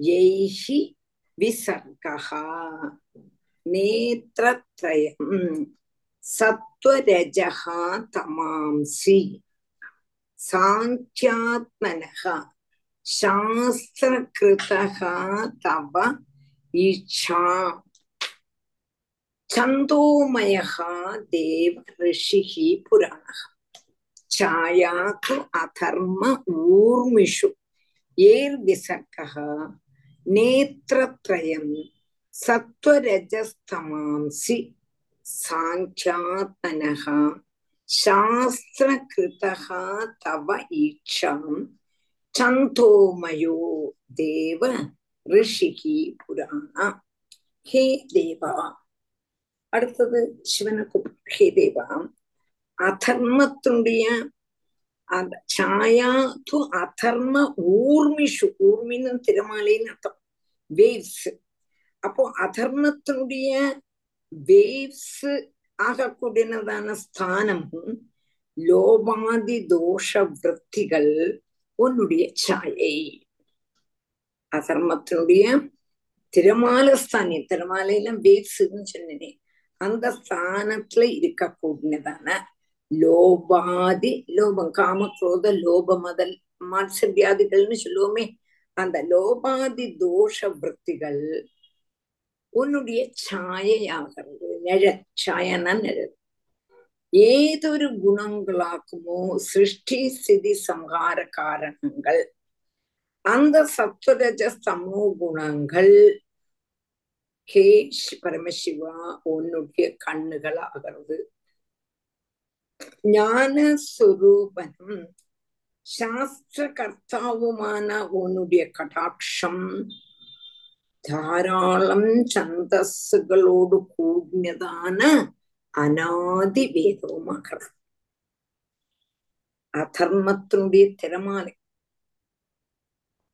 यैहि विसर्गः। नेत्रत्रयम् सत्वरजः तमांसि। साङ्ख्यात्मनः, शास्त्रकृतः तव इच्छा। छन्दोमयः देव ऋषिः पुराणः। ഛായാഖു അധർമ്മ ഊർമിഷു ഏർവിസർഗ നേത്രത്രയം സത്വരജസ്തമാംസി സാഖ്യാതനഹ ശാസ്ത്രകൃത തവ ഈക്ഷാം ചന്തോമയോ ദേവ ഋഷികി പുരാണ ഹേ ദേവ അടുത്തത് ശിവനെ ഹേ ദേവ அதர்மத்தினுடைய அந்த ഛായാ തു அதர்ம ஊர்மிஷு ஊர்மின்னு திறமாலைன்னு அர்த்தம் வேவ்ஸ் அப்போ அதர்மத்தினுடைய வேவ்ஸ் ஆகக்கூடியதான ஸ்தானமும் லோபாதி தோஷ விற்த்திகள் உன்னுடைய சாயை அதர்மத்தினுடைய திரமால ஸ்தானியம் திரமாலையில வேவ்ஸ்ன்னு சொன்னேன் அந்த ஸ்தானத்துல இருக்கக்கூடியதான லோபாதி லோபம் காம குரோத லோப மதல் மாட்சவியாதிகள்னு சொல்லுவோமே. அந்த லோபாதி தோஷ விற்த்திகள் உன்னுடைய சாயையாகிறது. நிழல் சாயனா நிழல். ഏതൊരു ഗുണങ്ങളാക്കുമോ സൃഷ്ടി സ്ഥിതി സംഹാര കാരണങ്ങൾ അന്ത സത്വരജ സമോ ഗുണങ്ങൾ ഹേ പരമശിവ ഉന്നുടിയ കണ്ണുകളാകുന്നത് ஞானஸ்வரூபனும் சாஸ்திர கர்த்தாவுமான உன்னுடைய கடாட்சம் ധാരാളം ഛന്തസ്സുകളോട് കൂടിയതാണ് അനാദി വേദവുമാകണം അധർമ്മത്തിനുടേ തിരമാല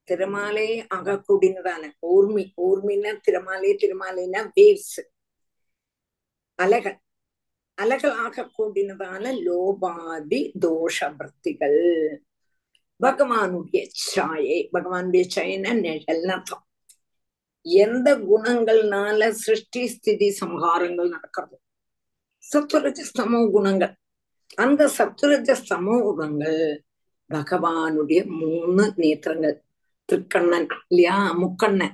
തിരമാലയെ ആകക്കൂടിയതാണ് ഓർമ്മി ഓർമ്മിന തിരമാലയെ തിരമാലിന വേവ്സ് അലകൾ அலகலாக கூடினதான லோபாதி தோஷ பக்திகள் பகவானுடைய சாயை பகவானுடைய சாயன நிழல் அர்த்தம் எந்த குணங்கள்னால சிருஷ்டி ஸ்திதி சம்ஹாரங்கள் நடக்கிறது? சத்துரஜ குணங்கள். அந்த சத்துரஜ குணங்கள் பகவானுடைய மூணு நேத்திரங்கள். திருக்கண்ணன் இல்லையா? முக்கண்ணன்.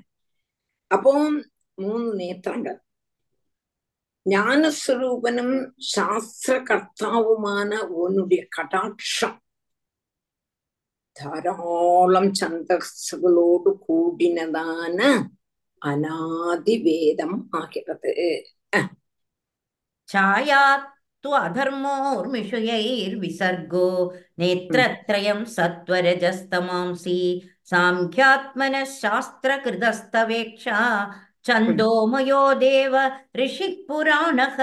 அப்போ மூணு நேத்திரங்கள். ஞானஸ்வரூபனும் சாஸ்திர கர்த்தாவுமான உன்னுடைய கடாட்சம் ധാരാളം ഛന്തസ്സുകളോട് കൂടിനതാണ് അനാദിവേദം ആകിറത് ഛായാധർമ്മോർമിഷുയൈർവിസർഗോ നേത്രത്രയം സത്വരജസ്തമാംസി സാംഖ്യാത്മന ശാസ്ത്രകൃതസ്തവേക്ഷ छन्दोमयो देव ऋषिः पुराणः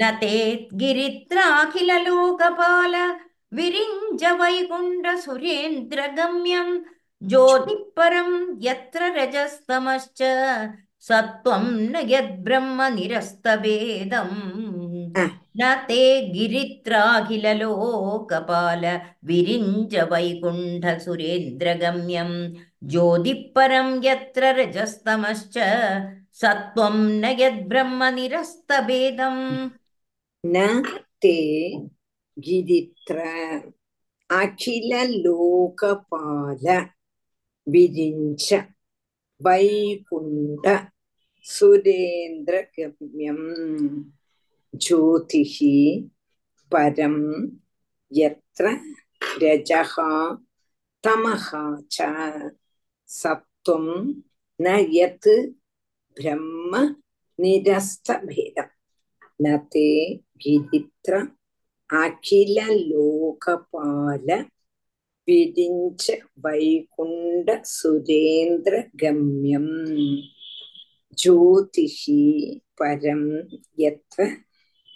न ते गिरित्राखिललोकपाल विरिञ्ज वैकुण्ठसुरेन्द्रगम्यं ज्योतिः यत्र रजस्तमश्च सत्त्वं न यद्ब्रह्म निरस्तभेदम् न ते गिरित्राखिललोकपाल विरिञ्ज वैकुण्ठसुरेन्द्रगम्यं ज्योतिः यत्र रजस्तमश्च सत्त्वं न यद्ब्रह्म निरस्तभेदम् न ते गिरित्र अखिललोकपाल विरिञ्च वैकुण्ठ सुरेन्द्रगम्यम् ज्योतिः परं यत्र रजः तमः च சத்துவம் ந யத் பிரம்ம நிரஸ்தபேதம் நே கிரித்ர அகில லோகபால വിരിഞ്ച വൈകുണ്ഠ സുരേന്ദ്ര ഗമ്യം ജ്യോതിഷി പരം യത്ര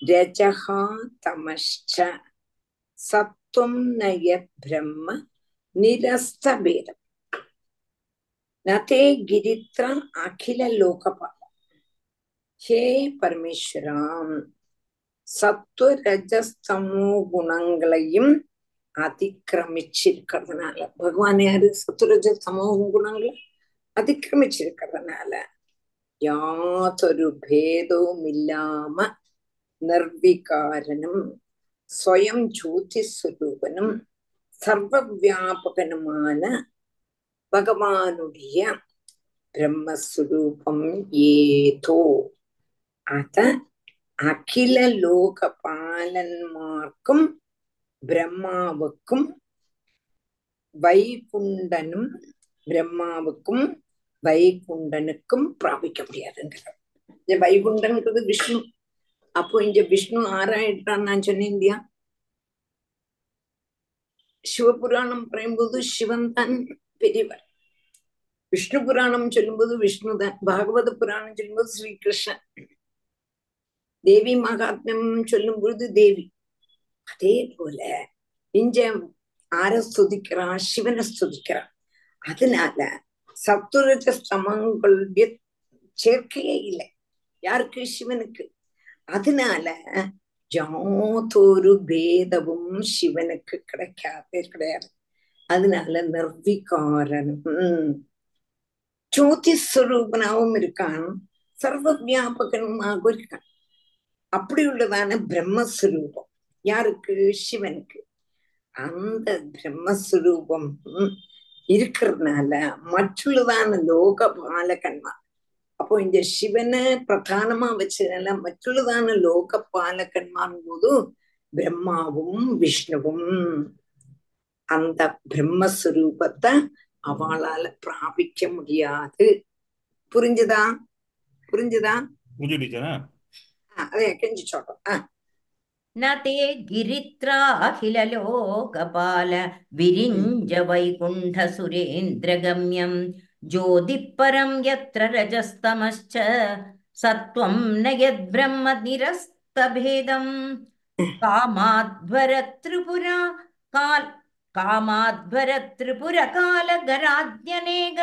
രജഹ തമശ്ച സത്വം നയ ബ്രഹ്മ നിരസ്തഭേദം நதே கிரித்ரம் அகில லோகபால ஹே பரமேஸ்வராம் சத்துவ ரஜஸ்தமோ குணங்களையும் அதிக்கிரமிச்சிருக்கிறதுனால பகவான் யாரு சத்துரஜ சமோ குணங்களை அதிக்கிரமிச்சிருக்கிறதுனால யாதொரு பேதவும் இல்லாம നിർവികാരനും സ്വയം ജ്യോതിസ്വരൂപനും സർവവ്യാപകനുമാണ് பகவானுடைய பிரம்மஸ்வரூபம் ஏதோ. அத அகில லோக பாலன்மார்க்கும் பிரம்மாவுக்கும் வைகுண்டனும் பிரம்மாவுக்கும் வைகுண்டனுக்கும் பிராபிக்க முடியாதுங்கிறார். இந்த வைகுண்டன்றது விஷ்ணு. அப்போ இங்க விஷ்ணு ஆராயிட்டான் நான் சொன்னேன் இல்லையா? சிவபுராணம் பறையும்போது சிவன் தான். பெரியவர். விஷ்ணு புராணம் சொல்லும்போது விஷ்ணு தான் பாகவத புராணம் சொல்லும்போது ஸ்ரீகிருஷ்ணன். தேவி மகாத்மியம் சொல்லும் பொழுது தேவி. அதே போல இஞ்ச ஆர ஸ்துதிக்கிறா சிவனை ஸ்துதிக்கிறா. அதனால சத்துரஜ ஸ்தமங்களுடைய சேர்க்கையே இல்லை. யாருக்கு? சிவனுக்கு. அதனால யாத்தொரு பேதவும் சிவனுக்கு கிடைக்காது கிடையாது. அதனால நிர்விகாரனும் ஜோதிஸ்வரூபனாவும் இருக்கான். சர்வ வியாபகனுமாக இருக்கான். அப்படி உள்ளதான பிரம்மஸ்வரூபம். யாருக்கு? சிவனுக்கு. அந்த பிரம்மஸ்வரூபம் இருக்கிறதுனால மற்றுள்ளதான லோக பாலகன்மார் அப்போ இந்த சிவனை பிரதானமா வச்சதுனால மற்றுள்ளதான லோக பாலகன்மான் போது பிரம்மாவும் விஷ்ணுவும். அந்த பிரம்மஸ்வரூபத்தை அவளால பிராபிக்க முடியாது. புரிஞ்சுதா? புரிஞ்சுதா? அதே கெஞ்சி சொல்றோம் நே கிரித்ராகிலோகபால விரிஞ்ச வைகுண்ட சுரேந்திரகம்யம். ஜோதிப்பரம் யத்ர ரஜஸ்தமச்ச சத்வம் நயத் பிரம்ம நிரஸ்தபேதம் காமாத்வர திரிபுரா கால் काल कामाध्वरत्रिपुरकालगराद्यनेक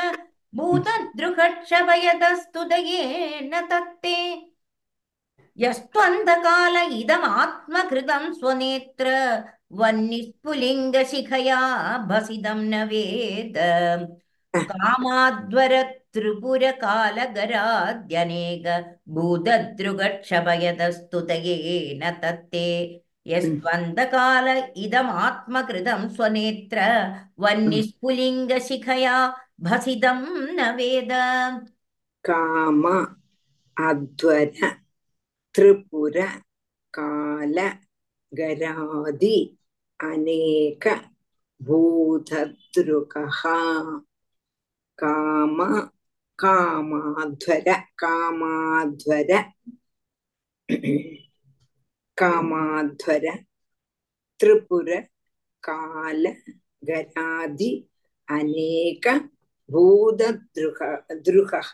भूतदृहक्षभयदस्तुदयेन तत्ते यस्त्वन्धकाल इदमात्मकृतं स्वनेत्र वह्निस्फुलिङ्गशिखया भसिदं न वेद कामाध्वर त्रिपुरकालगराद्यनेक भूतदृगक्षभयदस्तुतयेन तत्ते यस्त्वन्तकाल इदमात्मकृतं स्वनेत्र वह्निस्फुलिङ्गशिखया भसिदं न वेद काम अध्वर त्रिपुर काल गरादि अनेक भूतदृकः काम कामाध्वर कामाध्वर காமாத்வர திரிபுர கால கராதி அநேக பூதத்ருக திருகः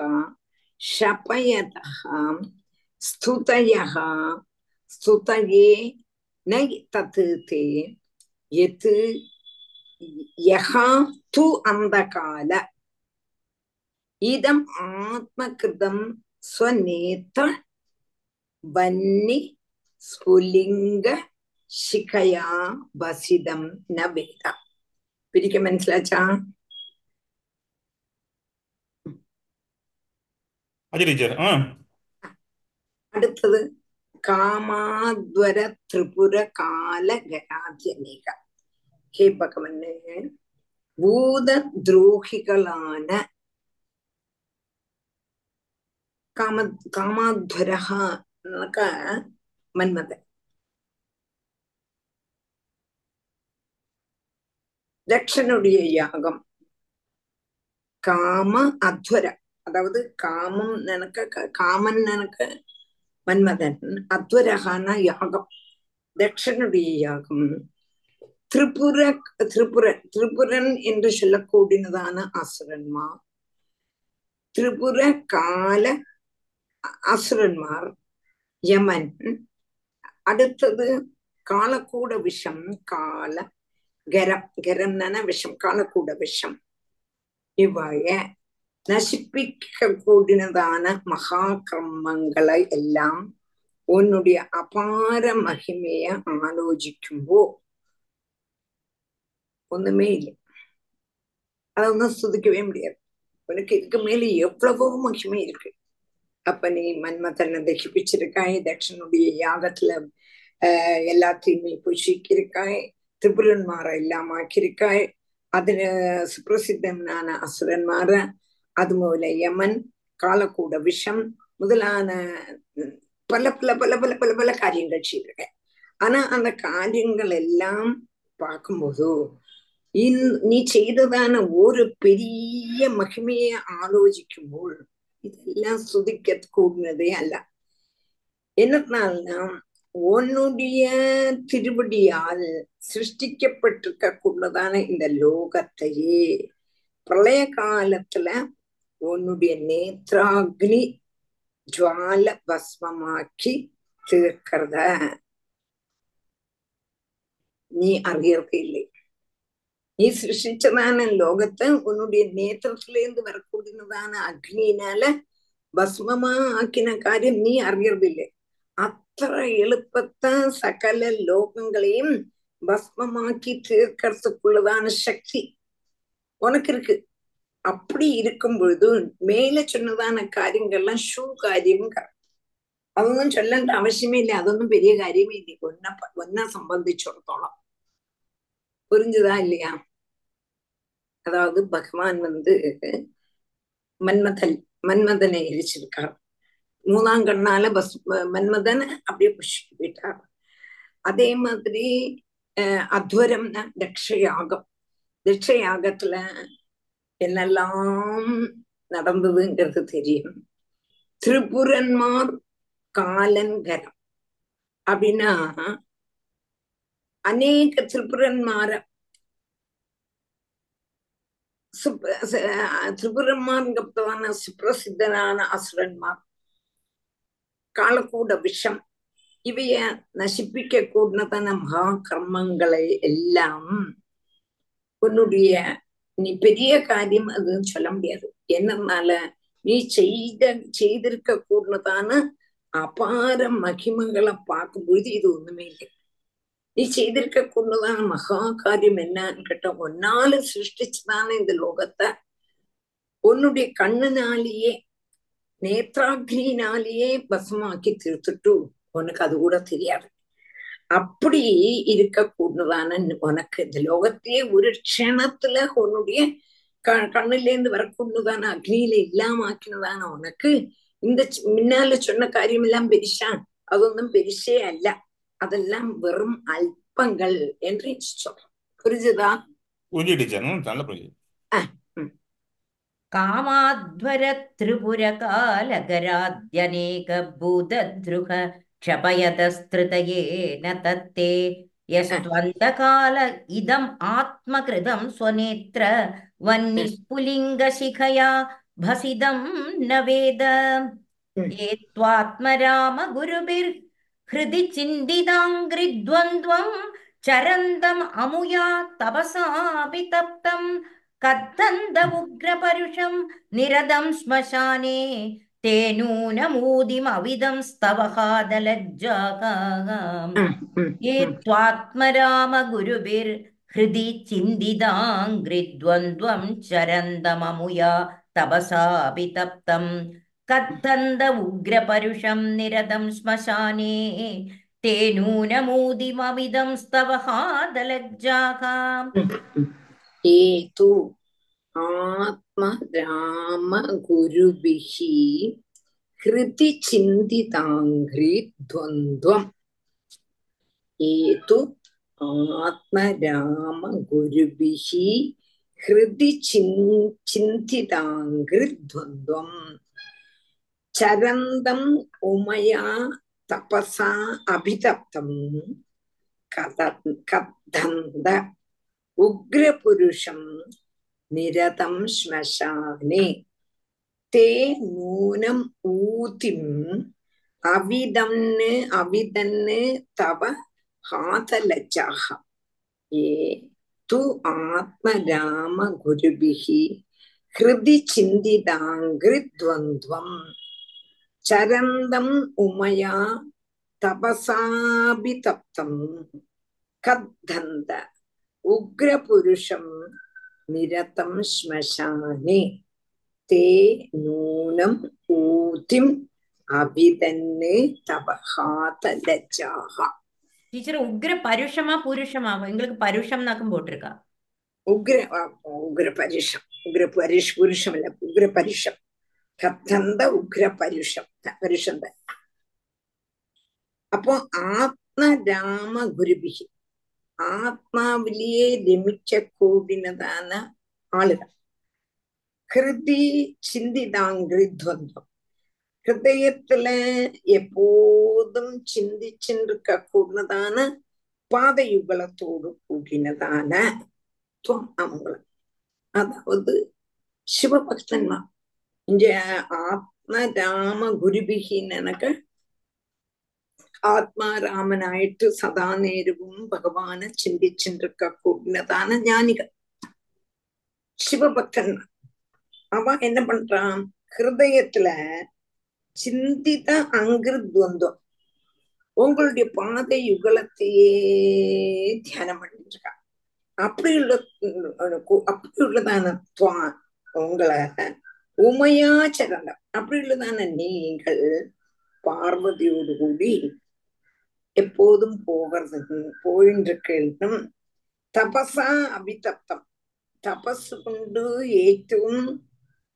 शपयतः स्तुतयः स्तुतये न तत् ते यत् यः तु अन्धकाल इदम् आत्मकृतं स्वनेत्र वह्नि സ്ഫുലിംഗ ശിഖയാ വസിതം ന വേദ പിരിക്ക മനസ്സിലാച്ചാ അടുത്തത് കാമാദ്വര ത്രിപുര കാല ഗരാധ്യനിക ഹേ ഭഗവന് ഭൂതദ്രോഹികളാണ് കാമ കാമാധ്വരഹ மன்மதன் தட்சனுடைய யாகம். காம அத்வர. அதாவது காமம் நினைக்க காமன் நினைக்க மன்மதன் அத்வரகான யாகம். தட்சனுடைய யாகம். திரிபுர திரிபுர திரிபுரன் என்று சொல்லக்கூடியதான அசுரன்மார் திரிபுர கால அ- அசுரன்மார் யமன் அடுத்தது காலக்கூட விஷம் கால கரம் கரம்னா விஷம் காலக்கூட விஷம். இவைய நசிப்பிக்க கூடினதான மகா கர்மங்களை எல்லாம் உன்னுடைய அபார மகிமைய ஆலோசிக்கும்போ. ஒண்ணுமே இல்லை. அதை ஒன்றும் சுதிக்கவே முடியாது. உனக்கு இதுக்கு மேல எவ்வளவோ மகிமை இருக்கு. அப்பனே மன்மதனை தகிப்பிச்சிருக்காய் தட்சனுடைய யாகத்துல ஆஹ் எல்லாத்தையுமே புஷிக்கிருக்காய் திரிபுரன்மார எல்லாம் ஆக்கியிருக்காய் அதுல சுப்பிரசித்தமான அசுரன்மார அதுபோல யமன் காலக்கூட விஷம் முதலான உம், பல பல பல பல பல பல காரியங்கள் செய்திருக்க ஆனா அந்த காரியங்கள் எல்லாம் பார்க்கும்போது இன்- நீ செய்ததான ஒரு பெரிய மகிமையை ஆலோசிக்கும்போது இதெல்லாம் சுதிக்க கூடினதே அல்ல என்னன்னா உன்னுடைய திருவடியால் சிருஷ்டிக்கப்பட்டிருக்க கூடதான இந்த லோகத்தையே பிரளய காலத்துல உன்னுடைய நேத்ராக்னி ஜுவால பஸ்மமாக்கி தீர்க்கிறத நீ அறியறது இல்லை நீ சிருஷ்டிச்சதான லோகத்தை உன்னுடைய நேத்திரத்துல இருந்து வரக்கூடியதான அக்னினால பஸ்மமா ஆக்கின காரியம் நீ அறியறதில்லை. அத்தனை எழுப்பத்தான் சகல லோகங்களையும் பஸ்மமாக்கி தீர்க்கறதுக்குள்ளதான சக்தி உனக்கு இருக்கு. அப்படி இருக்கும் பொழுது மேல சொன்னதான காரியங்கள்லாம் ஷூ காரியம் അതൊന്നും ചൊല്ലേണ്ട ആവശ്യമേ ഇല്ല അതൊന്നും വലിയ കാര്യമേ ഇല്ല ഒന്നെ ഒന്നെ സംബന്ധിച്ചിടത്തോളം புரிஞ்சுதா இல்லையா? அதாவது பகவான் வந்து மன்மதன் மன்மதனை எரிச்சிருக்கார் மூணாம் கண்ணால பஸ் மன்மதனை அப்படியே புஷ்டிட்டு போயிட்டார். அதே மாதிரி அஹ் அத்வரம்னா தட்சயாகம். தட்சயாகத்துல என்னெல்லாம் நடந்ததுங்கிறது தெரியும். திரிபுரன்மார் காலன்கரம் அப்படின்னா അനേക ത്രിപുരന്മാർ ത്രിപുരന്മാർക്കപ്പെട്ടതാണ് സുപ്രസിദ്ധരാണ് അസുരന്മാർ കാളക്കൂട വിഷം ഇവയെ നശിപ്പിക്ക കൂടുന്നതാണ് മഹാകർമ്മങ്ങളെ എല്ലാം உன்னுடைய நீ பெரிய காரியம் அதுன்னு சொல்ல முடியாது என்னன்னால நீ செய்த செய்திருக்க கூடதான அபார மகிமங்களை பார்க்கும்பொழுது இது ஒண்ணுமே இல்லை நீ செய்திருக்க கூடதான மகா காரியம் என்னன்னு கேட்ட ஒன்னால சிருஷ்டிச்சுதான இந்த லோகத்தை உன்னுடைய கண்ணுனாலேயே நேத்ராக்னினாலேயே பசமாக்கி தீர்த்துட்டு உனக்கு அது கூட தெரியாது அப்படி இருக்க கூடதான உனக்கு இந்த லோகத்தையே ஒரு க்ஷணத்துல உன்னுடைய க கண்ணுல இருந்து வரக்கூடதான அக்னியில இல்லாம ஆக்கினதான உனக்கு இந்த முன்னால சொன்ன காரியம் எல்லாம் பெரிசா അതൊന്നും പെരിശേ അല്ല அதெல்லாம் வெறும் அல்பங்கள் என்று சொல்லலாம் புரிஞ்சுதா புரிஞ்சிடுச்சு காமாத்வர திரிபுரகாலகராத்யநேக பூதத்ருக क्षपयतस्त्रितयेन तत्ते यस्त्वन्तकाल इदम् आत्मकृतं स्वनेत्र वह्निस्फुलिङ्गशिखया भसिदं न वेद एत्वात्मरामगुरुभिर् ஹிருதி சிந்திதாங்கிரித்வந்த்வம் சரந்தம் அமுயா தபசாபி தப்தம் கத்தந்த உக்ரபருஷம் நிரதம் ஸ்மசானே தே நூனமூதிம் அவிதம் ஸ்தவகாதலஜ்ஜாகாம் ஏ துவாத்மராம குருபிர் ஹிருதி சிந்திதாங்கிரித்வந்த்வம் சரந்தமமுயா தபசாபி தப்தம் कत्तन्द उग्रपरुषं निरतं श्मशाने ते नूनमूदिममिदं स्तवहादलज्जाः ते तु आत्मरामगुरुभिः हृतिचिन्तिताङ्घ्रिद्वन्द्वम् एतु आत्मरामगुरुभिः हृदि चिन् चिन्तिताङ्घ्रिद्वन्द्वम् சரந்தம் உமையா தபசா அபிதப்தம் கதந்த உக்ரபுருஷம் நிரதம் ஸ்மசானே தே நூனம் ஊதிம் அவிதம்னு அவிதன்னு தவ ஹாதலஜாக ஏ து ஆத்மராம குருபிகி ஹிருதி சிந்திதாங்கிருத்வந்த்வம் சரந்தம் உமையா தபசாபிதப்தம் கத்தந்த உக்ரபுருஷம் நிரதம் ஸ்மசானே தே நூனம் ஊதிம் அபிதன்னு தபகாதலஜாக டீச்சர் உக்ர பருஷமா புருஷமா எங்களுக்கு பருஷம் நாக்கும் போட்டிருக்கா உக்ர உக்ர பருஷம் உக்ர பருஷ் புருஷம் இல்ல உக்ர பருஷம் കഥന്ത ഉഗ്ര പരുഷം പരുഷ പരുഷന്തൻ അപ്പോ ആത്മരാമ ഗുരുവിഹി ആത്മാവിലിയെ രമിച്ചക്കൂടിനതാണ് ആളുകൾ ഹൃതി ചിന്തിതാങ്കൃദ്വന്ദ്വം ഹൃദയത്തില് എപ്പോഴും ചിന്തിച്ചിരിക്ക കൂടുന്നതാണ് പാതയുകളത്തോട് കൂടിനതാണ് ത്വം അമുകൾ അതാവത് ശിവഭക്തന്മാർ இங்க ஆத்மராம குருபிகின்னு எனக்கு ஆத்மாராமனாயிட்டு சதா நேரமும் பகவான சிந்திச்சுருக்க கூடினதான ஞானிகள் சிவபக்தன் அவன் என்ன பண்றான் ஹிருதயத்துல சிந்தித அங்கிருத்வந்தம் உங்களுடைய பாதை யுகலத்தையே தியானம் பண்ணிட்டு அப்படி உள்ள அப்படி உள்ளதான உங்களை உமையா சரணம் அப்படி உள்ளதான நீங்கள் பார்வதியோடு கூடி எப்போதும் போகிறது போயின்றிருக்கும் தபசா அபிதப்தம். தபஸ் கொண்டு ஏற்றும்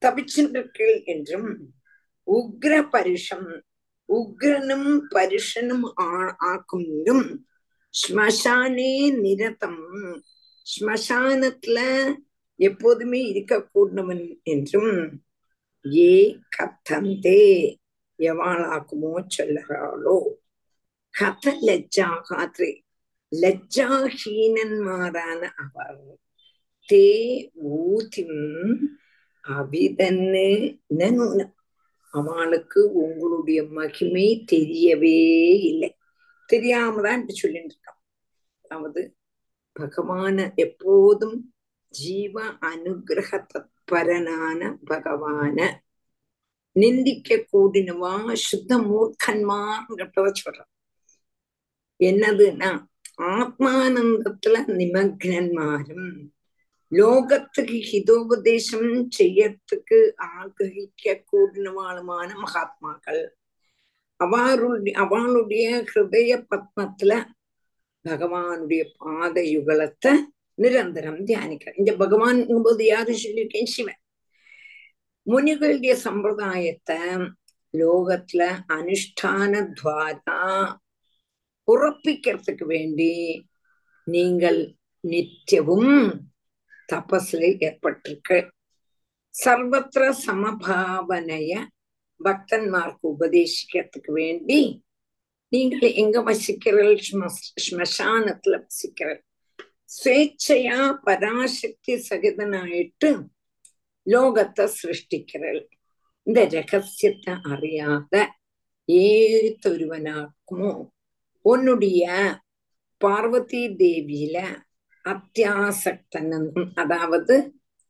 தபிச்சின்றிருக்கள் என்றும் உக்ர பருஷம் உக்ரனும் பருஷனும் ஆக்கும் ஸ்மசானே நிரதம். ஸ்மசானத்துல எப்போதுமே இருக்கக்கூடவன் என்றும் ஏ கத்தந்தே எவாளாக்குமோ சொல்லுகிறாளோ கத லஜ்ஜாகாத்ரே லஜ்ஜாஹீனன்மாரான அவர் தே ஊதிம் அவிதன்னு நூனம் அவளுக்கு உங்களுடைய மகிமை தெரியவே இல்லை. தெரியாம தான் சொல்லிட்டு இருக்கான் அதாவது பகவான எப்போதும் ஜீவ அனுகிரகத்தை தத்பரனான பகவான நிந்திக்க கூடினவா சுத்த மூர்க்கன்மார்ன்றத சொல்றான். என்னதுன்னா ஆத்மானந்தத்துல நிமக்னன்மாரும் லோகத்துக்கு ஹிதோபதேசம் செய்யறதுக்கு ஆகிரகிக்க கூடினவாளுமான மகாத்மாக்கள். அவருடைய அவளுடைய ஹிருதய பத்மத்துல பகவானுடைய பாத யுகலத்தை நிரந்தரம் தியானிக்க. இந்த பகவான் போது யாரு சொல்லியிருக்கேன்? சிவன். முனிகளுடைய சம்பிரதாயத்தை லோகத்துல அனுஷ்டான துவாரா உறப்பிக்கிறதுக்கு வேண்டி நீங்கள் நித்தியவும் தபஸ்ல ஏற்பட்டிருக்கு. சர்வத்திர சமபாவனைய பக்தன்மார்க்கு உபதேசிக்கிறதுக்கு வேண்டி நீங்கள் எங்க வசிக்கிறீர்கள்? ஸ்மசானத்துல வசிக்கிறீர்கள். ஸ்வேச்சையா பராசக்தி சகிதனாயிட்டு லோகத்தை சிருஷ்டிக்கிறீர்கள் இந்த ரகசியத்தை அறியாத ஏத்தொருவனாக்குமோ உன்னுடைய பார்வதி தேவியில அத்தியாசக்தன் அதாவது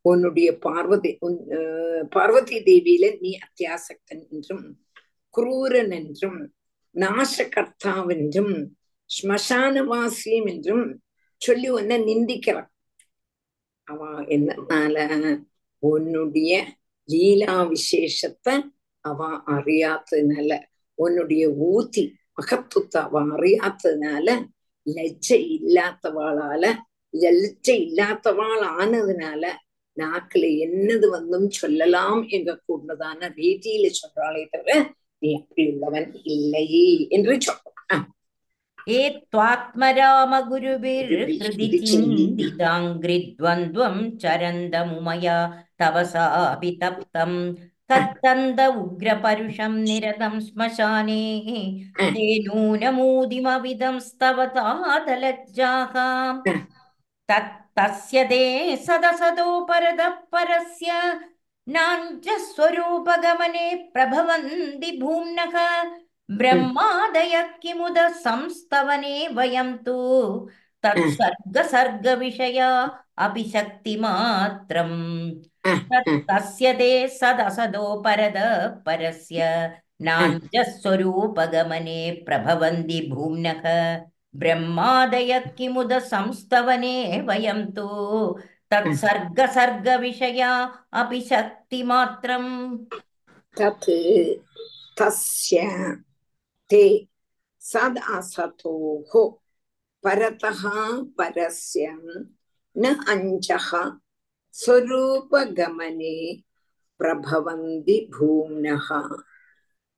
உன்னுடைய பார்வதி பார்வதி தேவியில நீ அத்தியாசக்தன் என்றும் குரூரன் என்றும் நாசகர்த்தாவென்றும் ஸ்மசானவாசியம் என்றும் சொல்லி உன்னை நிந்திக்கிறான். அவன் என்னனால உன்னுடைய லீலா விசேஷத்தை அவன் அறியாததுனால உன்னுடைய ஊத்தி மகத்துவத்தை அவன் அறியாததுனால லஜ்ஜை இல்லாதவாளால லஜ்ஜை இல்லாதவாள் ஆனதுனால நாக்குல என்னது வந்தும் சொல்லலாம் எங்க கூடதான ரீதியில சொல்றாளே தவிர நீ அப்படி உள்ளவன் இல்லை என்று சொல்றான் ये त्वात्मरामगुरुभिर्हृदि चिन्तिताङ्घ्रिद्वन्द्वं चरन्दमुमया तवसापि तप्तम् तत्तन्द उग्रपरुषं निरतं श्मशाने ते नूनमूदिमविदं स्तवतादलज्जाः तत्तस्य ते सदसदो परदः परस्य नाञ्जस्वरूपगमने प्रभवन्ति भूम्नः ब्रह्मादयः किमुद संस्तवने वयं तु तत्सर्गसर्गविषया अपि शक्तिमात्रम् तस्य ते सदसदो परद परस्य नाञ्जस्वरूपगमने प्रभवन्ति भूम्नः ब्रह्मादयः किमुद संस्तवने वयं तु तत्सर्गसर्गविषया अपि शक्तिमात्रम् तत् तस्य ते सदासतोः परतः परस्य न अञ्जः स्वरूपगमने प्रभवन्ति भूम्नः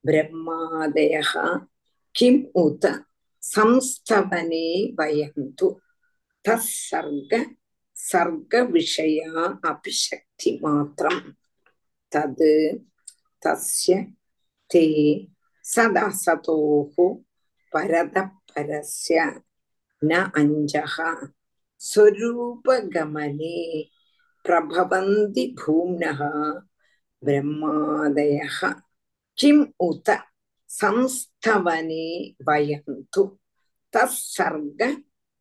ब्रह्मादयः किम् उत संस्तवने वयं तु तत्सर्ग सर्गविषया अपि शक्तिमात्रम् तद् तस्य ते சதா சதோஹு பரத பரஸ்ய ந அஞ்சக ஸ்வரூபகமனே பிரபவந்தி பூம்னக பிரம்மாதயக கிம் உத संस्थवने वयन्तु तत्सर्ग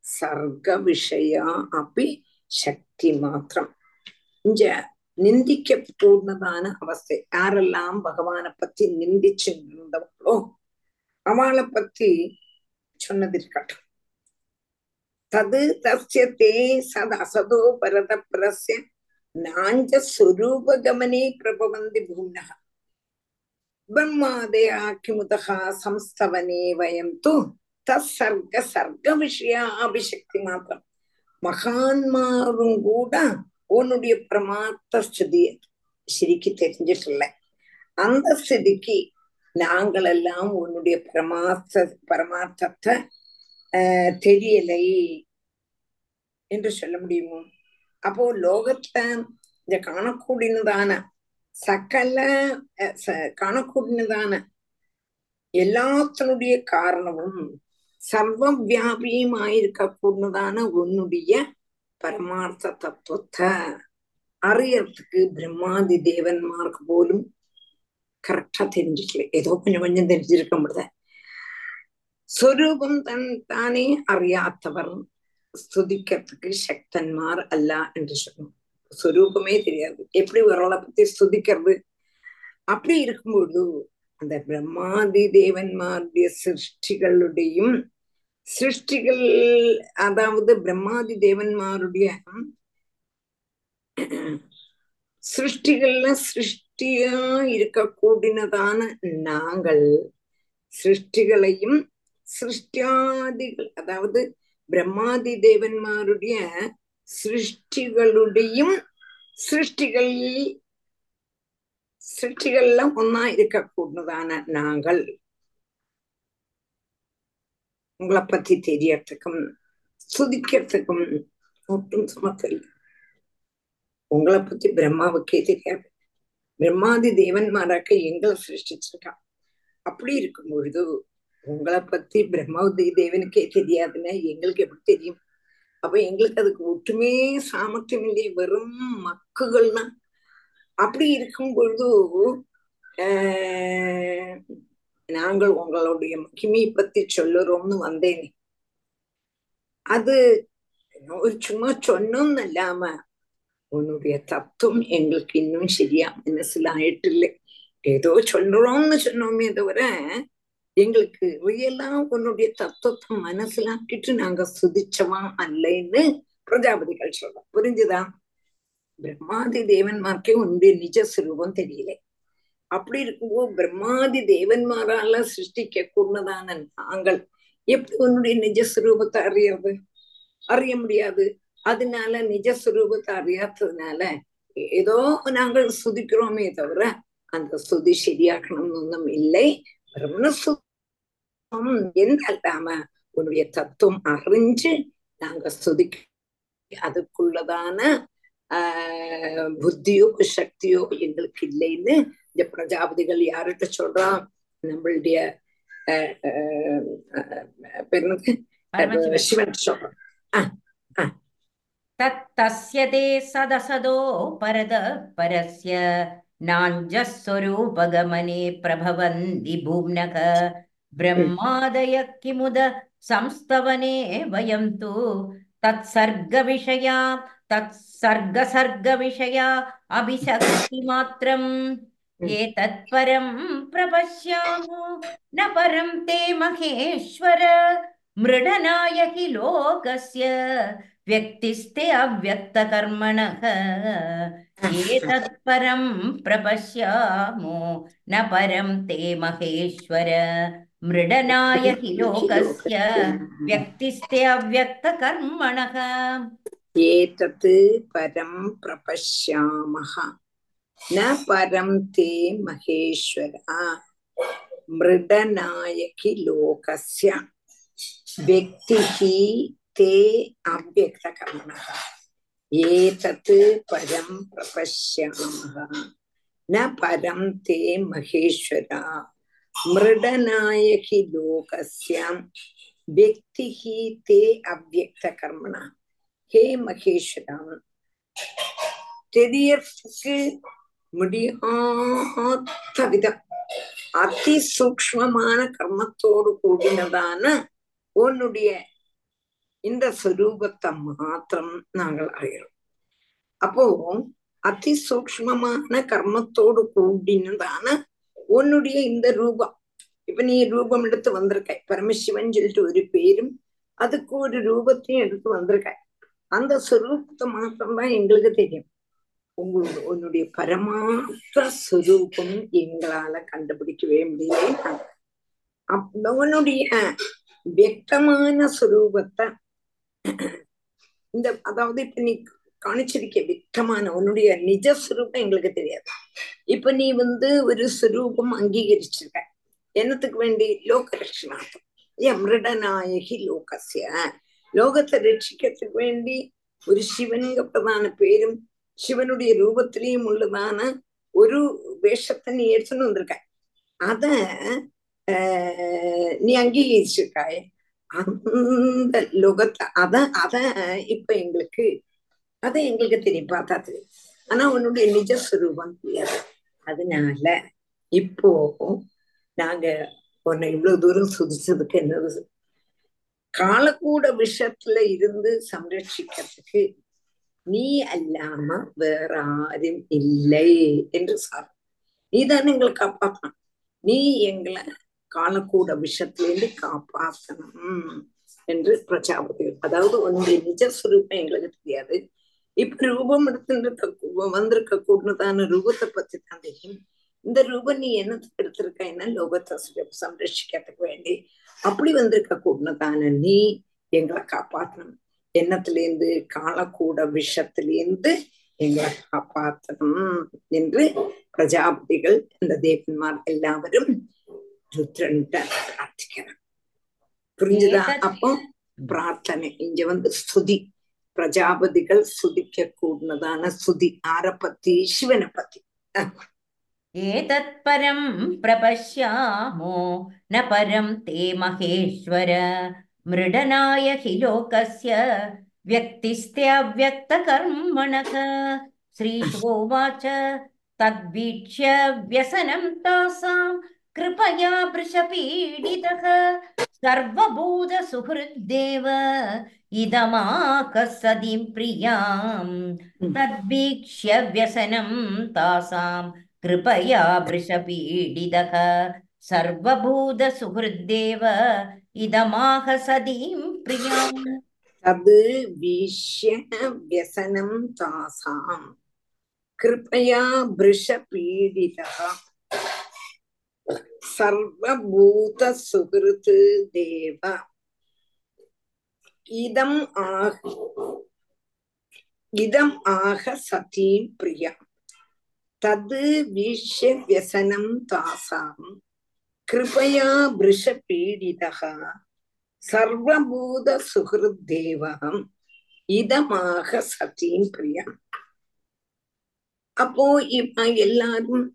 सर्गविषया अपि சக்தி மாத்திரம் இங்க நிந்திக்க பூர்ணதான அவஸ்தை யாரெல்லாம் பகவானை பத்தி நிந்திச்சு இருந்தவங்களோ அவளை பத்தி சொன்னது இருக்கட்டும் தது தஸ்ய தே சத அசதோ பரத பிரஸ்ய நாஞ்ச சுரூபகமனே பிரபவந்தி பூம்னக பிரம்மாதயா கிமுதகா சம்ஸ்தவனே வயம் தூ தற்சர்க சர்க்க விஷய அபிசக்தி மாத்திரம் மகான்மாரும் கூட உன்னுடைய பிரமாத்த ஸ்திதி ശരിക്ക് തെരഞ്ഞിട്ടില്ല അന്തസ്ഥിതിക്ക് நாங்களெல்லாம் உன்னுடைய பரமார்த்த பரமார்த்தத்தை தெரியலை என்று சொல்ல முடியுமோ? அப்போ லோகத்துல இந்த காணக்கூடியதான சகல காணக்கூடியதான எல்லாத்தினுடைய காரணமும் சர்வ வியாபியமாயிருக்க கூடதான உன்னுடைய പരമാർത്ഥ തത്വത്തെ അറിയറതുക്ക് பிரம்மாதி தேவന്മാർക്ക് പോലും കറക്റ്റാ தெரிஞ்சிக்கல ഏതോ கொஞ்சம் கொஞ்சம் தெரிஞ்சிருக்க முடியாது. സ്വരൂപം തൻ താനേ അറിയാത്തവർ ஸ்துதிக்கிறதுக்கு சக்தன்மார் அல்ல என்று சொல்லணும் சொரூபமே தெரியாது. எப்படி ஒருவளை பத்தி ஸ்துதிக்கிறது? அப்படி இருக்கும்பொழுது அந்த பிரம்மாதி தேவன்மாருடைய சிருஷ்டிகளுடையும் சிருஷ்டிகள் அதாவது பிரம்மாதி தேவன்மாருடைய சிருஷ்டிகள்ல சிருஷ்டியா இருக்கக்கூடியதான நாங்கள் சிருஷ்டிகளையும் சிருஷ்டியாதிகள் அதாவது பிரம்மாதி தேவன்மாருடைய சிருஷ்டிகளுடையும் சிருஷ்டிகள் சிருஷ்டிகள்ல ஒன்னா இருக்கக்கூடியதான நாங்கள். உங்களை பத்தி தெரியறதுக்கும் சுதிக்கிறதுக்கும் ஒட்டும் சுமக்கல். உங்களை பத்தி பிரம்மாவுக்கே தெரியாது. பிரம்மாதி தேவன்மாராக்க எங்களை சிருஷ்டிச்சிருக்கான். அப்படி இருக்கும் பொழுது உங்களை பத்தி பிரம்மாவதி தேவனுக்கே தெரியாதுன்னா எங்களுக்கு எப்படி தெரியும்? அப்ப எங்களுக்கு அதுக்கு ஒட்டுமே சாமர்த்தியம் இல்லை. வெறும் மக்குகள்னா அப்படி இருக்கும் பொழுது ஆஹ் நாங்கள் உங்களுடைய மகிமையை பத்தி சொல்லுறோம்னு வந்தேனே. அது ஒரு சும்மா சொன்னோம்னு இல்லாம உன்னுடைய தத்துவம் எங்களுக்கு இன்னும் சரியா மனசிலாயிட்டில்லை. ஏதோ சொல்றோம்னு சொன்னோமே தவிர எங்களுக்கு ரியலா உன்னுடைய தத்துவத்தை மனசிலாக்கிட்டு நாங்க சுதிச்சவா அல்லன்னு பிரஜாபதிகள் சொல்றோம் புரிஞ்சுதா? பிரம்மாதி தேவன்மார்க்கே உன்னுடைய நிஜ சுரூபம் தெரியல. அப்படி இருக்கும்போது பிரம்மாதி தேவன்மாரால சிருஷ்டிக்க கூடதான நாங்கள். எப்படி உன்னுடைய நிஜஸ்வரூபத்தை அறியறது? அறிய முடியாது. அதனால நிஜஸ்வரூபத்தை அறியாததுனால ஏதோ நாங்கள் சுதிக்கிறோமே தவிர அந்த சுதி சரியாக்கணும்னு ஒன்றும் இல்லை. பிரம்மசுத்தம் என்றல்லாம உன்னுடைய தத்துவம் அறிஞ்சு நாங்க சுதிக்க அதுக்குள்ளதான ஆஹ் புத்தியோ சக்தியோ எங்களுக்கு இல்லைன்னு இந்த பிரஜாபதிகள் யார்கிட்ட சொல்றான் நம்மளுடைய ஆஹ் ஆஹ் ஆஹ் பேர் என்னது? பரமசிவன் சிவன் சொல்றான் ஆஹ் ஆஹ் तत्तस्य ते सदसदो परद परस्य नाञ्जः स्वरूपगमने प्रभवन्ति भूम्नः ब्रह्मादयः किमुद संस्तवने वयं तु तत्सर्गविषया तत्सर्गसर्गविषया अभिशक्तिमात्रम् एतत्परं प्रपश्यामो न परं ते महेश्वर मृडनाय हि लोकस्य व्यक्तिस्ते अव्यक्तकर्मणः एतत्परं प्रपश्यामो न परं ते महेश्वर मृडनाय हि लोकस्य व्यक्तिस्ते अव्यक्तकर्मणः एतत् परं प्रपश्यामः न परं ते महेश्वर मृडनायकि लोकस्य व्यक्तिः ते अव्यक्तकर्मणः एतत् परं प्रपश्यामः न परं ते महेश्वर मृडनायकि लोकस्य व्यक्तिः ते अव्यक्तकर्मणः ஹே மகேஸ்வரம் தெரியறதுக்கு முடியாத விதம் அதிசூக்ஷ்மமான கர்மத்தோடு கூடினதான உன்னுடைய இந்த சொரூபத்தை மாத்திரம் நாங்கள் அறிகிறோம். அப்போ அதிசூக்ஷ்மமான கர்மத்தோடு கூடினதான உன்னுடைய இந்த ரூபம். இப்ப நீ ரூபம் எடுத்து வந்திருக்க. பரமசிவன் சொல்லிட்டு ஒரு பேரும் அதுக்கு ஒரு ரூபத்தையும் எடுத்து வந்திருக்க. அந்த சொரூபத்தை மாத்திரம்தான் எங்களுக்கு தெரியும். உங்களோட உன்னுடைய பரமார்த்த சுரூபம் எங்களால கண்டுபிடிக்கவே முடியல உன்னுடைய வியக்தமான சுரூபத்தை இந்த அதாவது இப்ப நீ காணிச்சிருக்க வியக்தமான உன்னுடைய நிஜ சுரூபம் எங்களுக்கு தெரியாது. இப்ப நீ வந்து ஒரு சுரூபம் அங்கீகரிச்சிருக்க. என்னத்துக்கு வேண்டி? லோக ரட்சணார்த்தம் அமிருடநாயகி லோகசிய லோகத்தை ரட்சிக்கிறதுக்கு வேண்டி ஒரு சிவனுங்க பிரதான பேரும் சிவனுடைய ரூபத்திலையும் உள்ளதான ஒரு வேஷத்தை நீ எடுத்துன்னு வந்திருக்க. அத நீ அங்கீகரிச்சிருக்காய். அந்த லோகத்தை அத அத இப்ப எங்களுக்கு அத எங்களுக்கு தெரியும் பார்த்தா தெரியும். ஆனா உன்னுடைய நிஜஸ்வரூபம் தெரியாது. அதனால இப்போ நாங்க உன்னை இவ்வளவு தூரம் சுதிச்சதுக்கு என்னது? காலக்கூட விஷத்துல இருந்து சம்ரட்சிக்கிறதுக்கு நீ அல்லாம வேற ஆரும் இல்லை என்று சார் நீதான் எங்களை காப்பாத்தணும் நீ எங்களை காலக்கூட விஷத்திலிருந்து காப்பாத்தணும் என்று பிரஜாபதி அதாவது உன்னுடைய நிஜ சுரூபம் எங்களுக்கு தெரியாது. இப்ப ரூபம் எடுத்துட்டு வந்திருக்க கூடதான ரூபத்தை பத்தி தான் தெரியும். இந்த ரூபம் நீ என்னத்துக்கு எடுத்திருக்க என்ன லோகத்தை சம்ரட்சிக்கிறதுக்கு வேண்டி? அப்படி வந்திருக்க கூடதான நீ எங்களை காப்பாற்றணும். என்னத்திலேருந்து? காணக்கூட விஷத்திலேருந்து எங்களை காப்பாற்றணும் என்று பிரஜாபதிகள் இந்த தேவன்மார் எல்லாவரும் ருத்ரன் பிரார்த்திக்கிறான் புரிஞ்சுதா? அப்போ பிரார்த்தனை. இங்க வந்து ஸ்துதி. பிரஜாபதிகள் ஸ்துதிக்க கூடதான ஸ்துதி. ஆர பத்தி? சிவனை பத்தி. ஏதத்பரம் பிரபஷ்யாமோ? ந பரம் தே மகேஸ்வர. मृडनाय हि लोकस्य व्यक्तिस्त्याव्यक्तकर्मणः श्रीशोवाच तद्वीक्ष्य व्यसनं तासां कृपया वृषपीडितः सर्वभूतसुहृद्देव इदमाकः सदीं प्रियाम् तद्वीक्ष्य व्यसनं तासां कृपया वृषपीडितः सर्वभूतसुहृद्देव இதமாக சதீம் பிரியாம். தது வீஷ்ய வியசனம் தாசாம். கிருபயா பிருஷ பீடிதா சர்வபூத சுகிருத்து தேவ. இதம் ஆக இதம் ஆக சதீம் பிரியா தது வீஷ்ய வியசனம் தாசாம். कृपया वृषपीडितः சர்வபூதசுகிருத்தேவகம் இதமாக சத்தியும் பிரியம் அப்போ இப்ப எல்லாரும்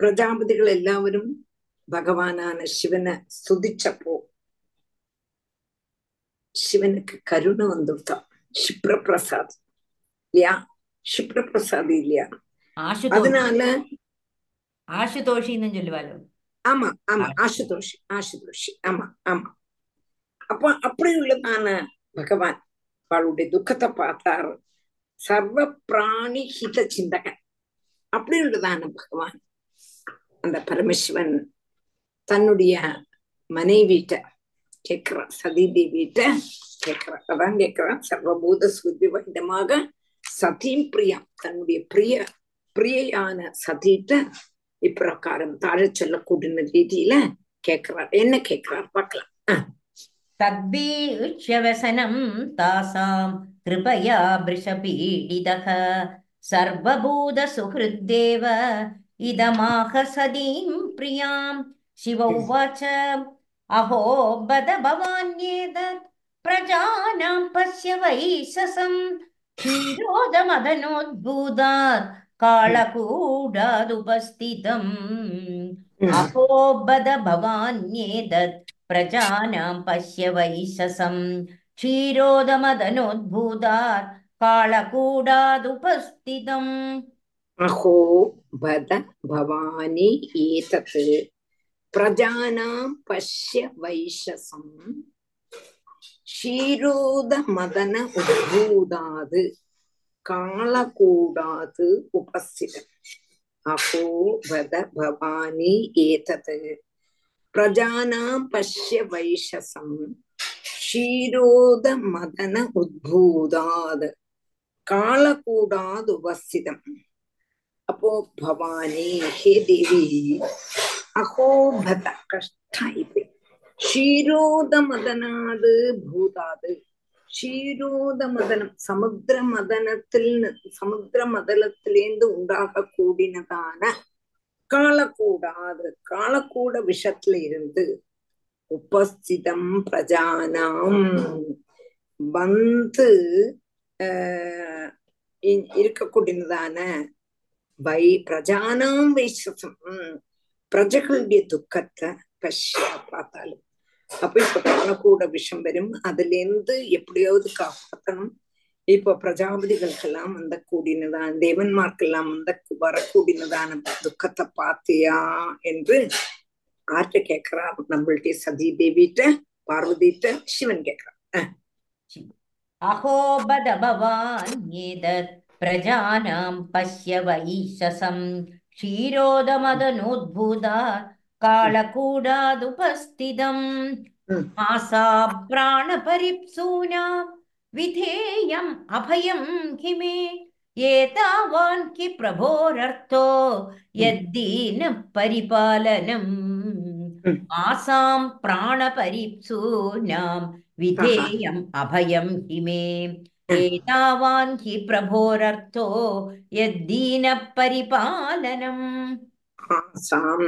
பிரஜாபதிகள் எல்லாவரும் பகவானான சிவனை ஸ்துதிச்சப்போ சிவனுக்கு கருணை வந்துட்டான் சிப்ரபிரசாத் இல்லையா சிப்ரபிரசாத் இல்லையா அதனால ஆசுதோஷின்னு சொல்லுவாளோ ஆமா ஆமா. ஆசுதோஷி ஆசுதோஷி ஆமா ஆமா. அப்போ அப்படி உள்ளதான பகவான் அவளுடைய துக்கத்தை பார்த்தார். சர்வ பிராணி ஹித சிந்தகன். அப்படி உள்ளதான பகவான் அந்த பரமசிவன் தன்னுடைய மனைவிட்ட கேட்கிறான் சதி தேவிட்ட கேட்கிறான் அதான் கேட்கிறான் சர்வபூத சுத்தி வைதமாக சதீம் பிரியம் தன்னுடைய பிரிய பிரியையான சதிட்ட இப்பிரகாரம் தாழ சொல்லக்கூடிய ரீதியில கேக்குறார். என்ன கேக்குறார்? பார்க்கலாம். தத்பீஷ்யவசனம் தாசாம் கிருபயா பிரிஷபீடிதக சர்வபூத சுஹிருத்தேவ இதமாக சதீம் பிரியாம். சிவ உவாச்ச அஹோ பத பவான்யேதத் பிரஜானாம் பஸ்ய வைசசம். ஹீரோதமதனோத்பூதாத் कालकूडादुपस्थितम् अहोबद भवान्येतत् प्रजानां पश्य वैशसं क्षीरोदमदनोद्भूतात् कालकूडादुपस्थितम् अहो भवानि एतत् प्रजानां पश्य वैशसं क्षीरोदमदन उद्भूतात् காணக்கூடாது உபஸ்திதம் அகோ வத பவானி ஏதது பிரஜானாம் பஷ்ய வைஷசம் ஷீரோத மதன உத்பூதாது காலக்கூடாது உபஸ்திதம் அப்போ பவானி ஹே தேவி அகோபத கஷ்ட இப்ப ஷீரோத மதனாது பூதாது க்ஷீரோதமதனம் சமுத்திர மதனத்தில் சமுத்திர மதனத்திலேந்து உண்டாக கூடினதான காலக்கூடா அது காலக்கூட விஷத்துல இருந்து உபஸ்திதம் பிரஜானாம். வந்து இருக்கக்கூடியதான வை பிரஜானாம் வைசம் பிரஜகளுடைய துக்கத்தை பஷ்யா பார்த்தாலும் அப்ப இப்ப காலக்கூட விஷம் வரும் அதுல இருந்து எப்படியாவது காப்பாத்தணும் இப்ப பிரஜாபதிகளுக்கெல்லாம் வந்த கூடினதான் தேவன்மார்க்கெல்லாம் வந்த வரக்கூடியதான துக்கத்தை பார்த்தியா என்று ஆர்ட்ட கேக்குறார் நம்மள்ட்ட சதி தேவிட்ட பார்வதிட்ட சிவன் கேக்குறார் अहो बद भवान् एतत् प्रजानां पश्य वैशसं क्षीरोदमदनोद्भूता कालकूडादुपस्थितम् आसा प्राणपरिप्सूनां विधेयम् अभयं हि मे एतावान् कि प्रभोरर्थो यद्दीनपरिपालनम् आसां प्राणपरिप्सूनां विधेयम् अभयं हि मे एतावान् हि प्रभोरर्थो यद्दीनपरिपालनम् आसाम्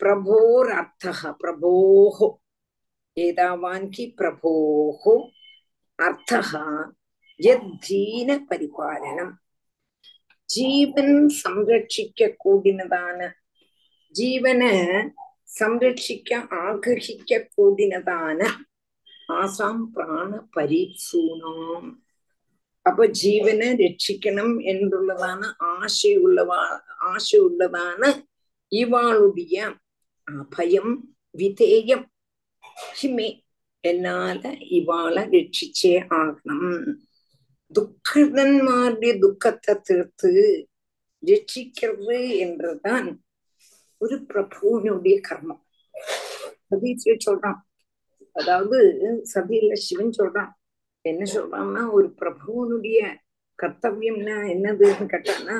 பிரபோரர்த்தக பிரபோஹோ ஏதாவான் கி பிரபோஹோ அர்த்தகா எத் ஜீன பரிபாலனம் ஜீவன் சம்ரட்சிக்க கூடினதான ஜீவனை സംരക്ഷിക്ക ആഗ്രഹിക്ക കൂടിനതാണ് ആസാം പ്രാണ പരീക്ഷൂണോം അപ്പൊ ജീവനെ രക്ഷിക്കണം എന്നുള്ളതാണ് ആശയുള്ളവ ആശയുള്ളതാണ് இவாளுடைய அபயம் விதேயம். ஹிமே என்னால இவாளை ரட்சிச்சே ஆகணும். துக்கதன்மாருடைய துக்கத்தை தீர்த்து ரட்சிக்கிறது என்றுதான் ஒரு பிரபுனுடைய கர்மம். சதீஷே சொல்றான். அதாவது சதியில சிவன் சொல்றான். என்ன சொல்றான்னா ஒரு பிரபுவனுடைய கர்த்தவியம்னா என்னதுன்னு கேட்டானா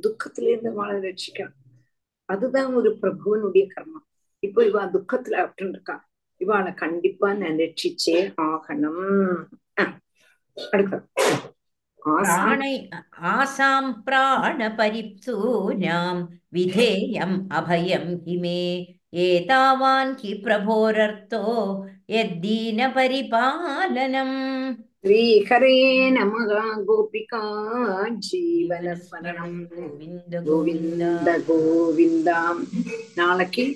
துக்கத்திலிருந்து வாழ ரட்சிக்கிறான் அதுதான் ஒரு பிரபுவனுடைய கர்மம் இப்போ இவா துக்கத்துல அப்படின்னு இருக்கா. இவாளை கண்டிப்பா நான் ரட்சிச்சே ஆகணும் ஆசாம் பிராண பரிப்சூனாம் விதேயம் அபயம் ஹிமே. ஏதாவான் ஹி பிரபோரர்த்தோ எத்தீன பரிபாலனம். श्रीहरे नमः गोपिका जीवनस्मरणं गोविन्द गोविन्द गोविन्दां नालकि